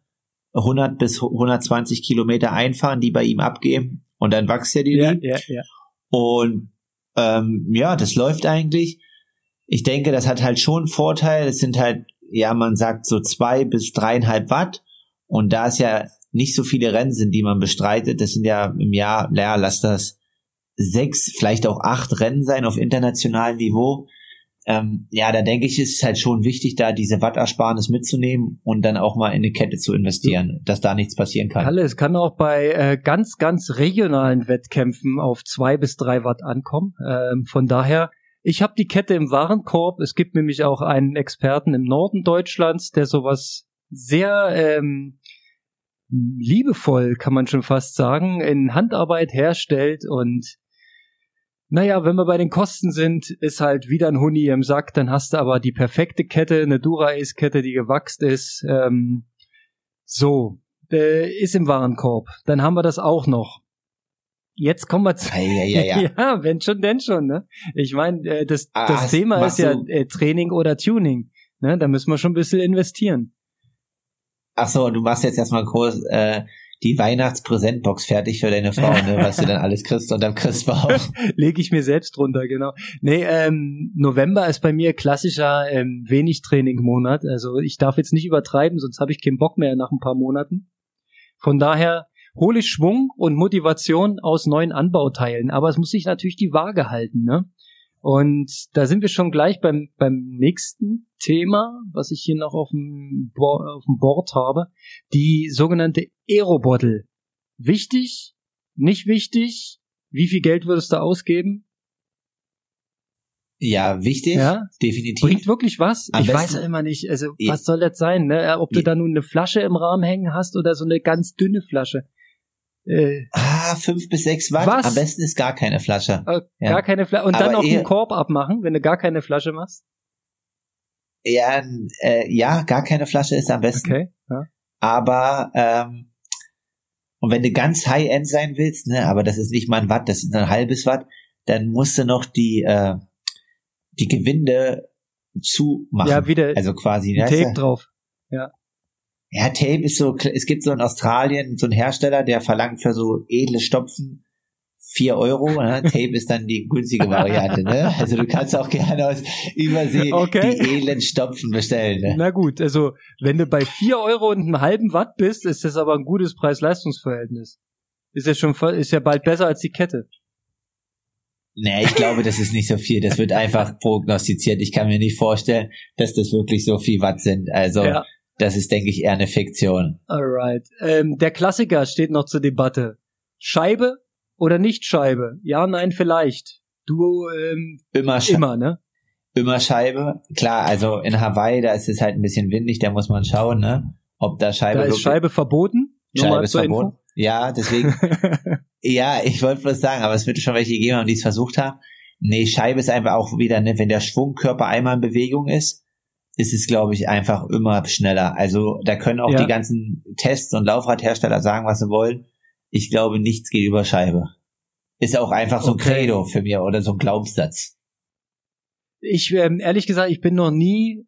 D: 100 bis 120 Kilometer einfahren, die bei ihm abgeben und dann wächst ja die. Ja, ja, ja. Und ähm, ja, das läuft eigentlich. Ich denke, das hat halt schon einen Vorteil. Es sind halt, ja, man sagt so zwei bis dreieinhalb Watt. Und da es ja nicht so viele Rennen sind, die man bestreitet, das sind ja im Jahr, naja, lass das sechs, vielleicht auch acht Rennen sein auf internationalem Niveau. Ähm, ja, da denke ich, ist es halt schon wichtig, da diese Wattersparnis mitzunehmen und dann auch mal in eine Kette zu investieren, ja. dass da nichts passieren kann.
C: Alles kann auch bei äh, ganz, ganz regionalen Wettkämpfen auf zwei bis drei Watt ankommen. Ähm, von daher, ich habe die Kette im Warenkorb. Es gibt nämlich auch einen Experten im Norden Deutschlands, der sowas sehr ähm, liebevoll, kann man schon fast sagen, in Handarbeit herstellt und naja, wenn wir bei den Kosten sind, ist halt wieder ein Huni im Sack, dann hast du aber die perfekte Kette, eine Dura-Ace-Kette, die gewachst ist. Ähm, so, äh, ist im Warenkorb. Dann haben wir das auch noch. Jetzt kommen wir zu.
D: Ja, ja, ja.
C: ja wenn schon, denn schon, ne? Ich meine, äh, das, ah, das Thema ist ja äh, Training oder Tuning. Ne? Da müssen wir schon ein bisschen investieren.
D: Ach so, du machst jetzt erstmal kurz äh, die Weihnachtspräsentbox fertig für deine Frau, ne, was du dann alles kriegst unterm Christbaum.
C: Lege ich mir selbst drunter, genau. Nee, ähm, November ist bei mir klassischer ähm, wenig Training-Monat. Also ich darf jetzt nicht übertreiben, sonst habe ich keinen Bock mehr nach ein paar Monaten. Von daher hole ich Schwung und Motivation aus neuen Anbauteilen. Aber es muss sich natürlich die Waage halten, ne? Und da sind wir schon gleich beim, beim nächsten Thema, was ich hier noch auf dem, Bo auf dem Board habe. Die sogenannte Aerobottle. Wichtig? Nicht wichtig? Wie viel Geld würdest du ausgeben?
D: Ja, wichtig, ja? definitiv.
C: Bringt wirklich was? Am ich weiß ja immer nicht, also was soll das sein, ne? Ob du da nun eine Flasche im Rahmen hängen hast oder so eine ganz dünne Flasche.
D: Äh, ah, fünf bis sechs Watt. Was? Am besten ist gar keine Flasche.
C: Äh, ja. Gar keine Flasche. Und Aber dann auch den Korb abmachen, wenn du gar keine Flasche machst?
D: Ja, äh, ja, gar keine Flasche ist am besten.
C: Okay. Ja.
D: Aber ähm, und wenn du ganz High-End sein willst, ne, aber das ist nicht mal ein Watt, das ist ein halbes Watt, dann musst du noch die äh, die Gewinde zumachen.
C: Ja, wieder.
D: Also quasi.
C: Tape drauf. Ja.
D: Tape ist so, es gibt so in Australien so einen Hersteller, der verlangt für so edle Stopfen vier Euro. Ne? Tape ist dann die günstige Variante. Ne? Also du kannst auch gerne aus Übersee okay. die edlen Stopfen bestellen. Ne?
C: Na gut, also wenn du bei vier Euro und einem halben Watt bist, ist das aber ein gutes Preis-Leistungs-Verhältnis. Ist ja schon, ist ja bald besser als die Kette.
D: Nee, ich glaube, das ist nicht so viel. Das wird einfach prognostiziert. Ich kann mir nicht vorstellen, dass das wirklich so viel Watt sind. Also ja. Das ist, denke ich, eher eine Fiktion.
C: Alright. Ähm, der Klassiker steht noch zur Debatte. Scheibe oder nicht Scheibe? Ja, nein, vielleicht. Du ähm,
D: immer,
C: Sche immer, ne?
D: Immer Scheibe. Klar, also in Hawaii, da ist es halt ein bisschen windig, da muss man schauen, ne? Ob da Scheibe.
C: Da ist Scheibe verboten.
D: Scheibe ist verboten. Info. Ja, deswegen. ja, ich wollte bloß sagen, aber es wird schon welche geben, die es versucht haben. Nee, Scheibe ist einfach auch wieder, ne, wenn der Schwungkörper einmal in Bewegung ist, ist es, glaube ich, einfach immer schneller. Also da können auch ja. die ganzen Tests und Laufradhersteller sagen, was sie wollen. Ich glaube, nichts geht über Scheibe. Ist auch einfach so ein okay. Credo für mir oder so ein Glaubenssatz.
C: Ich, ähm, ehrlich gesagt, ich bin noch nie.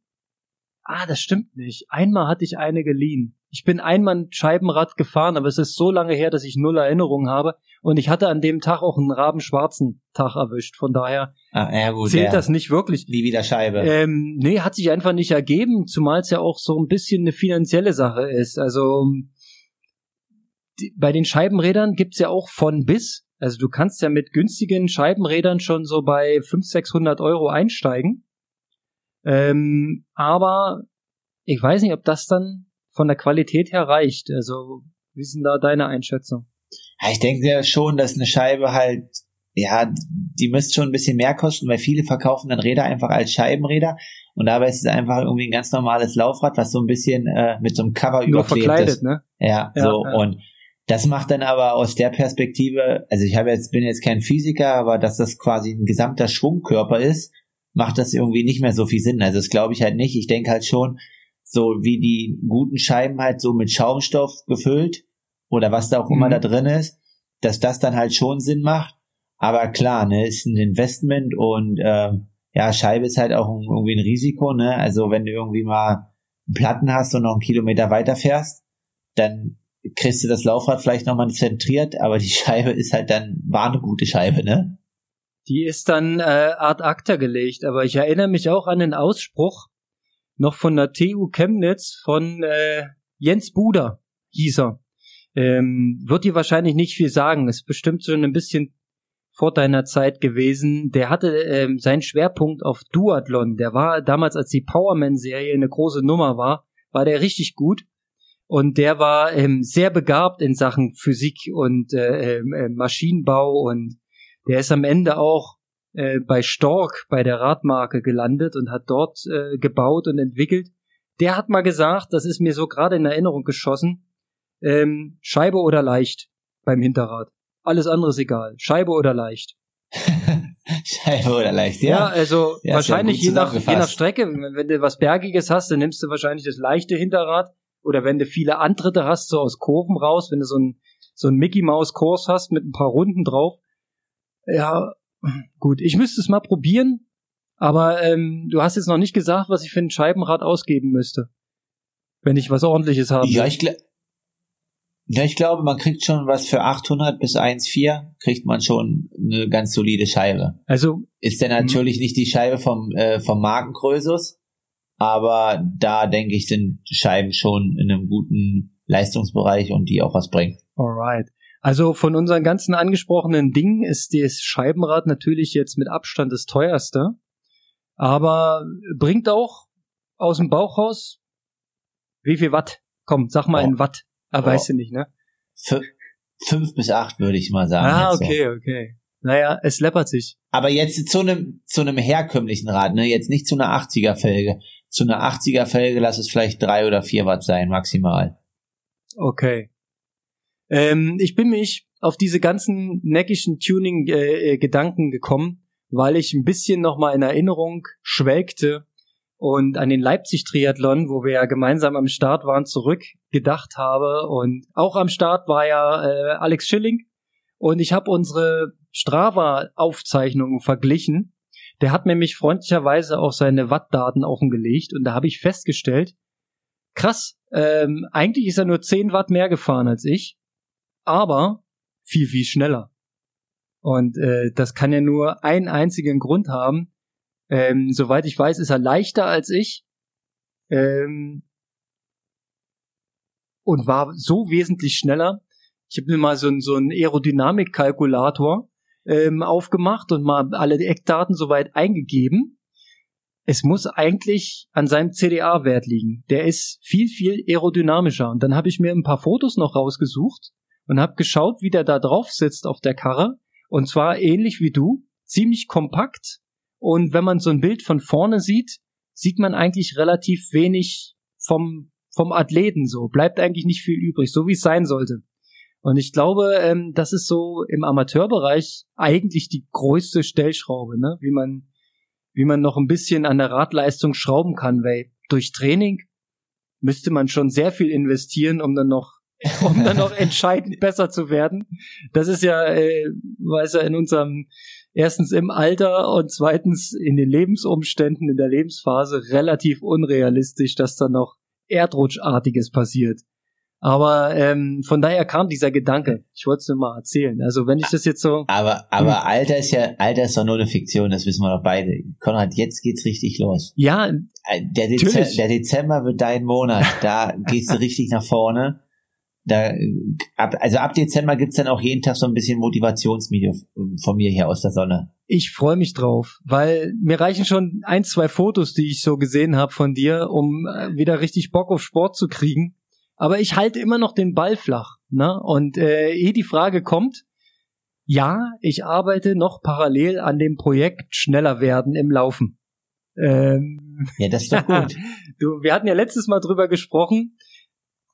C: Ah, das stimmt nicht. Einmal hatte ich eine geliehen. Ich bin einmal ein Scheibenrad gefahren, aber es ist so lange her, dass ich null Erinnerungen habe. Und ich hatte an dem Tag auch einen rabenschwarzen Tag erwischt. Von daher
D: ah, ja, gut,
C: zählt
D: ja.
C: das nicht wirklich.
D: Wie wieder Scheibe.
C: Ähm, nee, hat sich einfach nicht ergeben, zumal es ja auch so ein bisschen eine finanzielle Sache ist. Also die, bei den Scheibenrädern gibt's ja auch von bis. Also du kannst ja mit günstigen Scheibenrädern schon so bei 500, 600 Euro einsteigen. Ähm, aber ich weiß nicht, ob das dann von der Qualität her reicht. Also, wie ist denn da deine Einschätzung?
D: Ja, ich denke ja schon, dass eine Scheibe halt, ja, die müsste schon ein bisschen mehr kosten, weil viele verkaufen dann Räder einfach als Scheibenräder und dabei ist es einfach irgendwie ein ganz normales Laufrad, was so ein bisschen äh, mit so einem Cover Nur überklebt ist. Ne? Ja, ja so ja. und das macht dann aber aus der Perspektive, also ich habe jetzt bin jetzt kein Physiker, aber dass das quasi ein gesamter Schwungkörper ist, macht das irgendwie nicht mehr so viel Sinn. Also das glaube ich halt nicht. Ich denke halt schon, so wie die guten Scheiben halt so mit Schaumstoff gefüllt oder was da auch mhm. immer da drin ist, dass das dann halt schon Sinn macht. Aber klar, ne, ist ein Investment und äh, ja, Scheibe ist halt auch irgendwie ein Risiko, ne? Also wenn du irgendwie mal einen Platten hast und noch einen Kilometer weiter fährst, dann kriegst du das Laufrad vielleicht nochmal zentriert, aber die Scheibe ist halt dann, war eine gute Scheibe, ne?
C: Die ist dann äh, Art Akta gelegt, aber ich erinnere mich auch an den Ausspruch, noch von der TU Chemnitz von äh, Jens Buder, hieß er. Ähm, wird dir wahrscheinlich nicht viel sagen. Ist bestimmt schon ein bisschen vor deiner Zeit gewesen. Der hatte ähm, seinen Schwerpunkt auf Duathlon. Der war damals, als die Powerman-Serie eine große Nummer war, war der richtig gut. Und der war ähm, sehr begabt in Sachen Physik und äh, äh, Maschinenbau und der ist am Ende auch äh, bei Stork bei der Radmarke gelandet und hat dort äh, gebaut und entwickelt. Der hat mal gesagt, das ist mir so gerade in Erinnerung geschossen, ähm, Scheibe oder leicht beim Hinterrad. Alles andere ist egal. Scheibe oder leicht.
D: Scheibe oder leicht, ja.
C: Ja, also ja, wahrscheinlich je nach, je nach Strecke, wenn du was Bergiges hast, dann nimmst du wahrscheinlich das leichte Hinterrad. Oder wenn du viele Antritte hast, so aus Kurven raus, wenn du so ein, so ein Mickey Maus Kurs hast mit ein paar Runden drauf. Ja, Gut, ich müsste es mal probieren, aber ähm, du hast jetzt noch nicht gesagt, was ich für ein Scheibenrad ausgeben müsste. Wenn ich was ordentliches habe.
D: Ja, ich glaube. Ja, ich glaube, man kriegt schon was für 800 bis 1,4 kriegt man schon eine ganz solide Scheibe.
C: Also
D: ist dann natürlich nicht die Scheibe vom äh, vom Markenkrösus, aber da denke ich sind Scheiben schon in einem guten Leistungsbereich und die auch was bringen.
C: Alright. Also von unseren ganzen angesprochenen Dingen ist das Scheibenrad natürlich jetzt mit Abstand das teuerste, aber bringt auch aus dem Bauch raus wie viel Watt? Komm, sag mal oh. in Watt. Ah, oh. weißt du nicht, ne?
D: F fünf bis acht würde ich mal sagen.
C: Ah, okay, so. okay. Naja, es läppert sich.
D: Aber jetzt zu einem zu einem herkömmlichen Rad, ne? Jetzt nicht zu einer 80er Felge. Zu einer 80er Felge lass es vielleicht drei oder vier Watt sein, maximal.
C: Okay. Ähm, ich bin mich auf diese ganzen neckischen Tuning-Gedanken äh, gekommen, weil ich ein bisschen nochmal in Erinnerung schwelgte und an den Leipzig-Triathlon, wo wir ja gemeinsam am Start waren, zurückgedacht habe. Und auch am Start war ja äh, Alex Schilling. Und ich habe unsere Strava-Aufzeichnungen verglichen. Der hat nämlich freundlicherweise auch seine Wattdaten offengelegt und da habe ich festgestellt, krass, ähm, eigentlich ist er nur 10 Watt mehr gefahren als ich, aber viel, viel schneller. Und äh, das kann ja nur einen einzigen Grund haben, ähm, soweit ich weiß, ist er leichter als ich. Ähm, und war so wesentlich schneller. Ich habe mir mal so, so einen Aerodynamikkalkulator ähm, aufgemacht und mal alle Eckdaten soweit eingegeben. Es muss eigentlich an seinem CDA-Wert liegen. Der ist viel, viel aerodynamischer. Und dann habe ich mir ein paar Fotos noch rausgesucht und habe geschaut, wie der da drauf sitzt auf der Karre. Und zwar ähnlich wie du, ziemlich kompakt, und wenn man so ein Bild von vorne sieht, sieht man eigentlich relativ wenig vom, vom Athleten so. Bleibt eigentlich nicht viel übrig, so wie es sein sollte. Und ich glaube, ähm, das ist so im Amateurbereich eigentlich die größte Stellschraube, ne? wie man, wie man noch ein bisschen an der Radleistung schrauben kann, weil durch Training müsste man schon sehr viel investieren, um dann noch um dann noch entscheidend besser zu werden. Das ist ja, äh, weiß er, in unserem erstens im Alter und zweitens in den Lebensumständen, in der Lebensphase relativ unrealistisch, dass da noch Erdrutschartiges passiert. Aber ähm, von daher kam dieser Gedanke. Ich wollte es nur mal erzählen. Also wenn ich das jetzt so.
D: Aber aber hm. Alter ist ja Alter ist doch nur eine Fiktion. Das wissen wir doch beide. Konrad, jetzt geht's richtig los.
C: Ja. Äh,
D: der, Dez der Dezember wird dein Monat. Da gehst du richtig nach vorne da, ab, also ab Dezember gibt's dann auch jeden Tag so ein bisschen Motivationsvideo von mir hier aus der Sonne.
C: Ich freue mich drauf, weil mir reichen schon ein, zwei Fotos, die ich so gesehen habe von dir, um äh, wieder richtig Bock auf Sport zu kriegen. Aber ich halte immer noch den Ball flach. Ne? Und äh, ehe die Frage kommt, ja, ich arbeite noch parallel an dem Projekt Schneller werden im Laufen.
D: Ähm, ja, das ist doch gut.
C: du, wir hatten ja letztes Mal drüber gesprochen,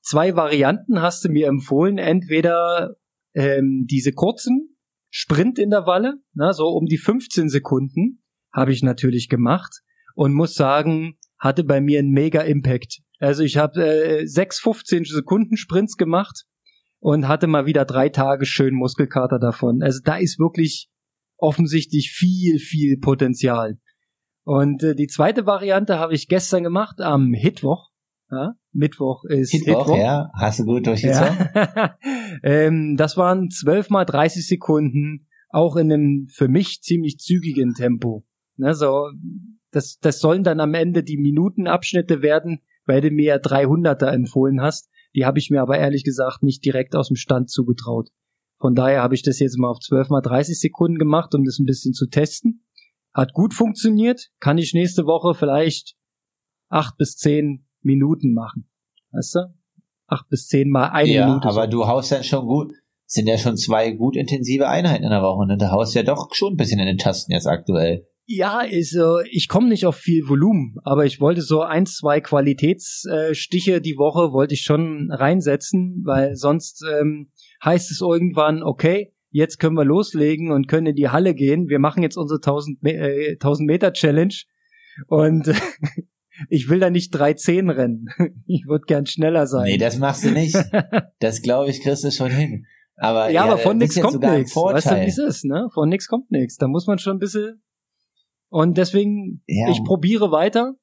C: zwei Varianten hast du mir empfohlen. Entweder ähm, diese kurzen Sprintintervalle, na, so um die 15 Sekunden, habe ich natürlich gemacht und muss sagen, hatte bei mir einen mega Impact. Also ich habe äh, sechs 15 Sekunden Sprints gemacht und hatte mal wieder drei Tage schön Muskelkater davon. Also da ist wirklich offensichtlich viel, viel Potenzial. Und äh, die zweite Variante habe ich gestern gemacht am Mittwoch. Ja, Mittwoch ist
D: Mittwoch, Mittwoch. ja. Hast du gut durchgezogen?
C: Ja. ähm, das waren zwölf mal 30 Sekunden, auch in einem für mich ziemlich zügigen Tempo. Ne, so, das, das sollen dann am Ende die Minutenabschnitte werden, weil du mir ja 300er empfohlen hast. Die habe ich mir aber ehrlich gesagt nicht direkt aus dem Stand zugetraut. Von daher habe ich das jetzt mal auf 12 mal 30 Sekunden gemacht, um das ein bisschen zu testen. Hat gut funktioniert. Kann ich nächste Woche vielleicht acht bis zehn Minuten machen. Weißt du? Acht bis zehn mal eine
D: ja,
C: Minute.
D: aber du haust dann schon gut, sind ja schon zwei gut intensive Einheiten in der Woche, ne? Da haust ja doch schon ein bisschen in den Tasten jetzt aktuell.
C: Ja, ist, äh, ich komme nicht auf viel Volumen, aber ich wollte so ein, zwei Qualitätsstiche die Woche wollte ich schon reinsetzen, weil sonst ähm, heißt es irgendwann, okay, jetzt können wir loslegen und können in die Halle gehen. Wir machen jetzt unsere 1000, äh, 1000 Meter Challenge und ich will da nicht 3-10 rennen. Ich würde gern schneller sein.
D: Nee, das machst du nicht. Das glaube ich, kriegst du schon hin. Aber,
C: ja, ja aber von nix kommt nichts. Weißt du, wie es ist, ne? Von nix kommt nichts. Da muss man schon ein bisschen. Und deswegen, ja. ich probiere weiter.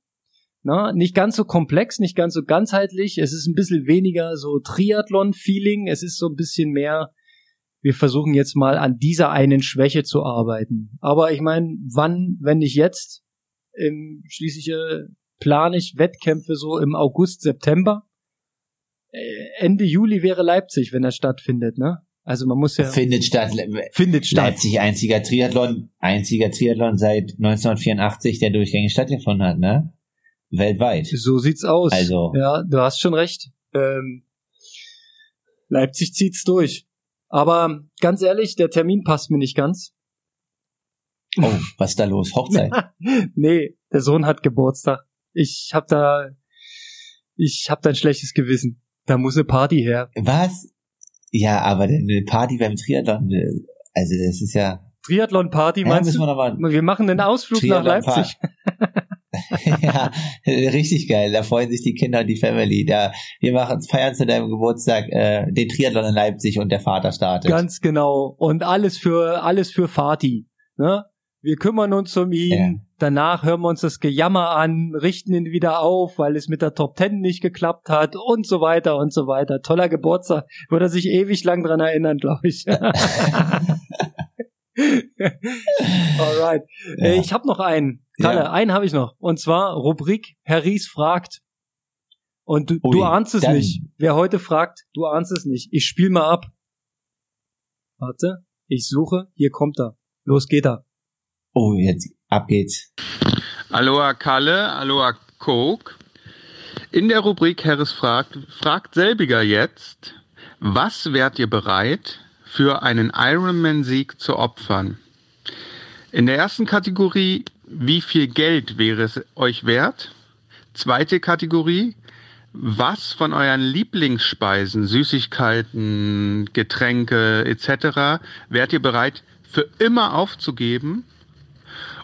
C: Na, nicht ganz so komplex, nicht ganz so ganzheitlich. Es ist ein bisschen weniger so Triathlon-Feeling. Es ist so ein bisschen mehr, wir versuchen jetzt mal an dieser einen Schwäche zu arbeiten. Aber ich meine, wann, wenn nicht jetzt? Ähm, schließlich äh, plane ich Wettkämpfe so im August, September. Äh, Ende Juli wäre Leipzig, wenn er stattfindet, ne? Also man muss ja.
D: Findet statt.
C: Findet statt.
D: Leipzig einziger Triathlon, einziger Triathlon seit 1984, der durchgängig stattgefunden hat, ne? Weltweit.
C: So sieht's aus.
D: Also.
C: Ja, du hast schon recht. Ähm, Leipzig zieht's durch. Aber ganz ehrlich, der Termin passt mir nicht ganz.
D: Oh, was ist da los? Hochzeit?
C: nee, der Sohn hat Geburtstag. Ich hab da, ich hab da ein schlechtes Gewissen. Da muss eine Party her.
D: Was? Ja, aber eine Party beim Triathlon, also das ist ja.
C: Triathlon-Party
D: Ja,
C: meinst du?
D: wir,
C: Wir machen einen Ausflug nach. Leipzig.
D: ja, richtig geil. Da freuen sich die Kinder und die Family. Da wir machen feiern zu deinem Geburtstag äh, den Triathlon in Leipzig und der Vater startet.
C: Ganz genau. Und alles für, alles für Fatih. Ne? Wir kümmern uns um ihn. Danach hören wir uns das Gejammer an, richten ihn wieder auf, weil es mit der Top Ten nicht geklappt hat und so weiter und so weiter. Toller Geburtstag. Würde er sich ewig lang dran erinnern, glaube ich. Alright. Äh,
D: Ja.
C: ich habe noch einen. Kalle,
D: Ja.
C: einen habe ich noch. Und zwar Rubrik Herr Ries fragt. Und du,
D: Ui,
C: du ahnst es
D: dann-
C: nicht. Wer heute fragt, du ahnst es nicht. Ich spiel mal ab. Warte, ich suche. Hier kommt er. Los geht er.
D: Oh, jetzt ab geht's.
E: Aloha Kalle, Aloha Coke. In der Rubrik Harris fragt, fragt selbiger jetzt, was wärt ihr bereit für einen Ironman-Sieg zu opfern? In der ersten Kategorie, wie viel Geld wäre es euch wert? Zweite Kategorie, was von euren Lieblingsspeisen, Süßigkeiten, Getränke etc. wärt ihr bereit für immer aufzugeben?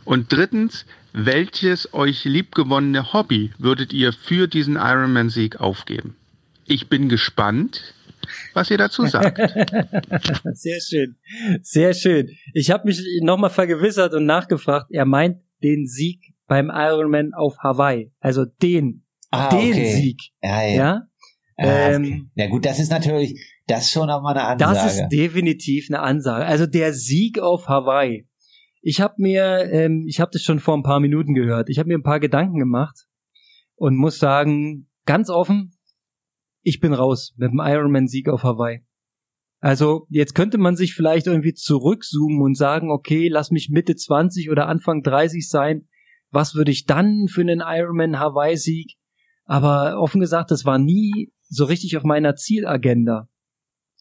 E: Und drittens, welches euch liebgewonnene Hobby würdet ihr für diesen Ironman-Sieg aufgeben? Ich bin gespannt, was ihr dazu sagt.
C: Sehr schön. Sehr schön. Ich habe mich nochmal vergewissert und nachgefragt. Er meint den Sieg beim Ironman auf Hawaii. Also den,
D: Ah,
C: den
D: okay.
C: Sieg.
D: Ja, ja.
C: Ja?
D: Ah,
C: Ähm,
D: okay. Ja gut, das ist natürlich, das ist schon nochmal eine Ansage.
C: Das ist definitiv eine Ansage. Also der Sieg auf Hawaii. Ich habe mir, ähm, ich habe das schon vor ein paar Minuten gehört. Ich habe mir ein paar Gedanken gemacht und muss sagen, ganz offen, ich bin raus mit dem Ironman-Sieg auf Hawaii. Also jetzt könnte man sich vielleicht irgendwie zurückzoomen und sagen, okay, lass mich Mitte 20 oder Anfang 30 sein. Was würde ich dann für einen Ironman Hawaii-Sieg? Aber offen gesagt, das war nie so richtig auf meiner Zielagenda.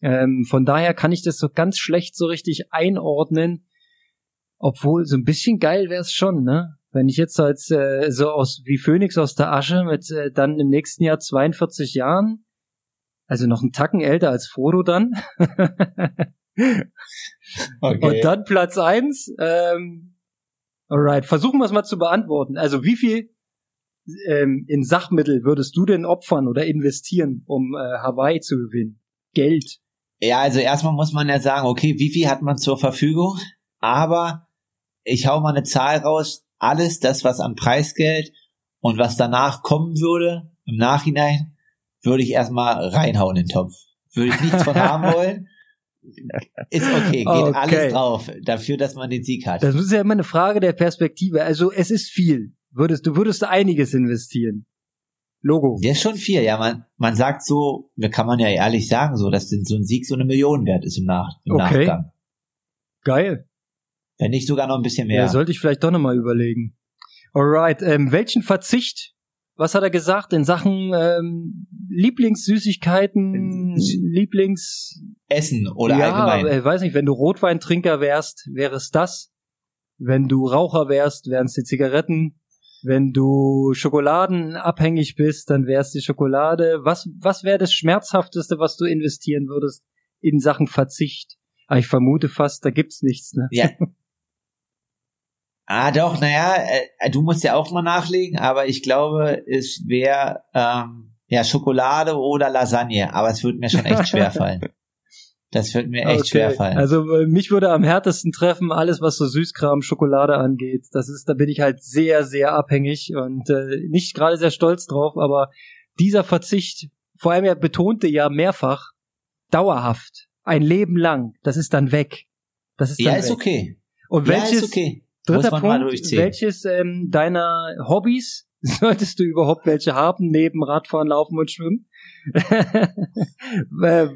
C: Ähm, von daher kann ich das so ganz schlecht so richtig einordnen. Obwohl, so ein bisschen geil wäre es schon, ne? Wenn ich jetzt als äh, so aus wie Phoenix aus der Asche mit äh, dann im nächsten Jahr 42 Jahren, also noch einen Tacken älter als Frodo dann,
D: okay.
C: und dann Platz eins. Ähm, alright, versuchen wir es mal zu beantworten. Also wie viel ähm, in Sachmittel würdest du denn opfern oder investieren, um äh, Hawaii zu gewinnen? Geld.
D: Ja, also erstmal muss man ja sagen, okay, wie viel hat man zur Verfügung? Aber ich hau mal eine Zahl raus. Alles das, was an Preisgeld und was danach kommen würde, im Nachhinein, würde ich erstmal reinhauen in den Topf. Würde ich nichts von haben wollen. Ist okay, geht
C: Okay.
D: alles drauf, dafür, dass man den Sieg hat.
C: Das ist ja immer eine Frage der Perspektive. Also es ist viel. Würdest du würdest einiges investieren. Logo.
D: Der ist schon viel, ja, man, man sagt so, da kann man ja ehrlich sagen, so, dass so ein Sieg so eine Million wert ist im, Nach im
C: Okay.
D: Nachgang.
C: Geil.
D: Wenn nicht sogar noch ein bisschen
C: Ja.
D: mehr.
C: sollte ich vielleicht doch nochmal überlegen. Alright, ähm, welchen Verzicht, was hat er gesagt in Sachen ähm, Lieblingssüßigkeiten, Lieblings...
D: Essen oder
C: ja,
D: allgemein.
C: Ich weiß nicht, wenn du Rotweintrinker wärst, wäre es das. Wenn du Raucher wärst, wären es die Zigaretten. Wenn du schokoladenabhängig bist, dann wär's die Schokolade. Was, was wäre das Schmerzhafteste, was du investieren würdest in Sachen Verzicht? Ah, ich vermute fast, da gibt's nichts, ne?
D: Ja. Ah, doch, naja, äh, du musst ja auch mal nachlegen, aber ich glaube, es wäre ähm, ja Schokolade oder Lasagne, aber es wird mir schon echt schwer fallen. Das wird mir echt okay. schwer fallen.
C: Also äh, mich würde am härtesten treffen alles, was so Süßkram, Schokolade angeht. Das ist, da bin ich halt sehr, sehr abhängig und äh, nicht gerade sehr stolz drauf. Aber dieser Verzicht, vor allem er betonte ja mehrfach, dauerhaft, ein Leben lang, das ist dann weg. Das ist dann
D: ja,
C: weg.
D: ist okay.
C: Und welches,
D: ja, ist okay.
C: Dritter Punkt, welches ähm, deiner Hobbys solltest du überhaupt welche haben, neben Radfahren, Laufen und Schwimmen?
D: Äh,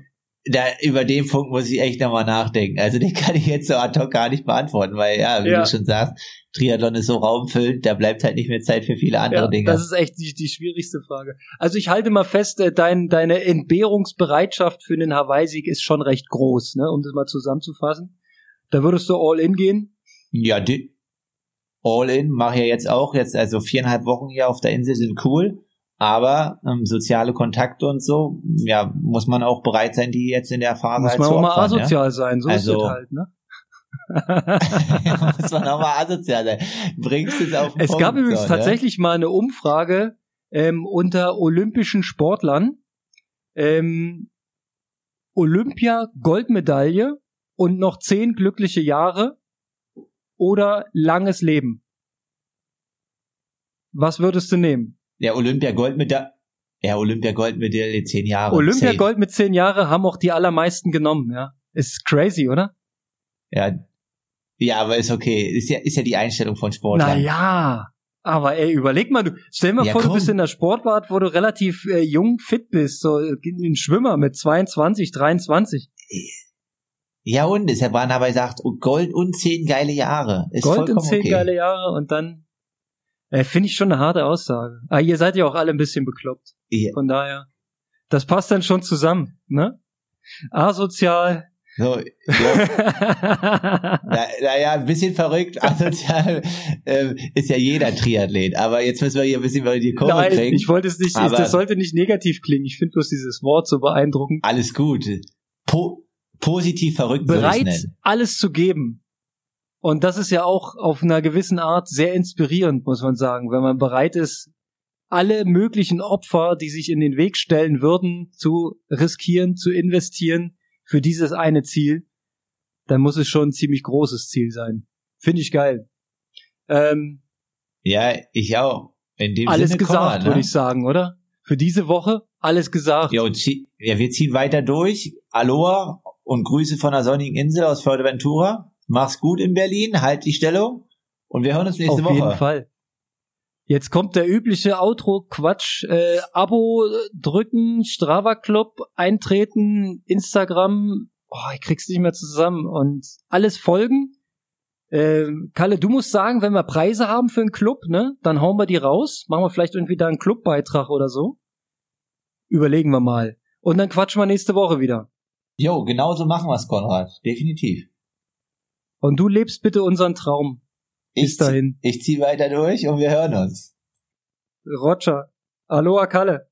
D: da, über den Punkt muss ich echt nochmal nachdenken. Also den kann ich jetzt so ad hoc gar nicht beantworten, weil ja, wie ja. du schon sagst, Triathlon ist so raumfüllend, da bleibt halt nicht mehr Zeit für viele andere ja, Dinge.
C: Das ist echt die, die schwierigste Frage. Also ich halte mal fest, äh, dein, deine Entbehrungsbereitschaft für den Hawaii-Sieg ist schon recht groß, ne? um das mal zusammenzufassen. Da würdest du all in gehen?
D: Ja, die, all in mache ja jetzt auch. Jetzt also viereinhalb Wochen hier auf der Insel sind cool. Aber ähm, soziale Kontakte und so, ja, muss man auch bereit sein, die jetzt in der Phase
C: muss
D: halt
C: man
D: zu
C: auch
D: opfern,
C: mal asozial
D: ja?
C: sein, so
D: also,
C: ist es halt, ne?
D: muss man auch mal asozial sein. Bringst du es auf den
C: Es
D: Punkt,
C: gab übrigens
D: so,
C: tatsächlich
D: ne?
C: mal eine Umfrage ähm, unter olympischen Sportlern. Ähm, Olympia Goldmedaille und noch zehn glückliche Jahre oder langes Leben. Was würdest du nehmen?
D: Der Olympia Goldmedaille. Ja, Olympia Goldmedaille zehn Jahre.
C: Olympia
D: Safe.
C: Gold mit zehn Jahre haben auch die allermeisten genommen, ja. Ist crazy, oder?
D: Ja. Ja, aber ist okay. Ist ja, ist ja die Einstellung von Sportlern.
C: Naja. Aber ey, überleg mal, du stell mal
D: Ja,
C: vor, du
D: komm.
C: bist in der Sportwart, wo du relativ äh, jung fit bist, so ein Schwimmer mit 22, 23.
D: Ja, und deshalb waren aber gesagt, oh, Gold und zehn geile Jahre. Ist
C: Gold und zehn
D: okay.
C: geile Jahre und dann äh, finde ich schon eine harte Aussage. Ah, ihr seid ja auch alle ein bisschen bekloppt.
D: Ja.
C: Von daher, das passt dann schon zusammen, ne? Asozial.
D: So, ja, na, na ja, ein bisschen verrückt, asozial ähm, ist ja jeder Triathlet. Aber jetzt müssen wir hier ein bisschen über die Kurve
C: Nein,
D: kriegen.
C: ich wollte es nicht,
D: Aber-
C: das sollte nicht negativ klingen. Ich finde bloß dieses Wort so beeindruckend.
D: Alles gut. Po positiv verrückt
C: bereit, alles zu geben. Und das ist ja auch auf einer gewissen Art sehr inspirierend, muss man sagen, wenn man bereit ist, alle möglichen Opfer, die sich in den Weg stellen würden, zu riskieren, zu investieren für dieses eine Ziel, dann muss es schon ein ziemlich großes Ziel sein. Finde ich geil. Ähm,
D: Ja, ich auch. In dem
C: alles
D: Sinne
C: gesagt,
D: ne?
C: würde ich sagen, oder? Für diese Woche alles gesagt.
D: Ja, und ja, wir ziehen weiter durch. Aloha und Grüße von der sonnigen Insel aus Fuerteventura. Mach's gut in Berlin, halt die Stellung und wir hören uns nächste
C: Auf
D: Woche.
C: jeden Fall. Jetzt kommt der übliche Outro-Quatsch. Äh, Abo drücken, Strava Club eintreten, Instagram. Oh, ich krieg's nicht mehr zusammen. Und alles folgen. Ähm, Kalle, du musst sagen, wenn wir Preise haben für einen Club, ne, dann hauen wir die raus. Machen wir vielleicht irgendwie da einen Clubbeitrag oder so. Überlegen wir mal. Und dann quatschen wir nächste Woche wieder.
D: Jo, genauso machen wir's, Konrad. Definitiv.
C: Und du lebst bitte unseren Traum. Bis
D: Ich,
C: dahin.
D: ich zieh weiter durch und wir hören uns.
C: Roger. Aloha Kalle.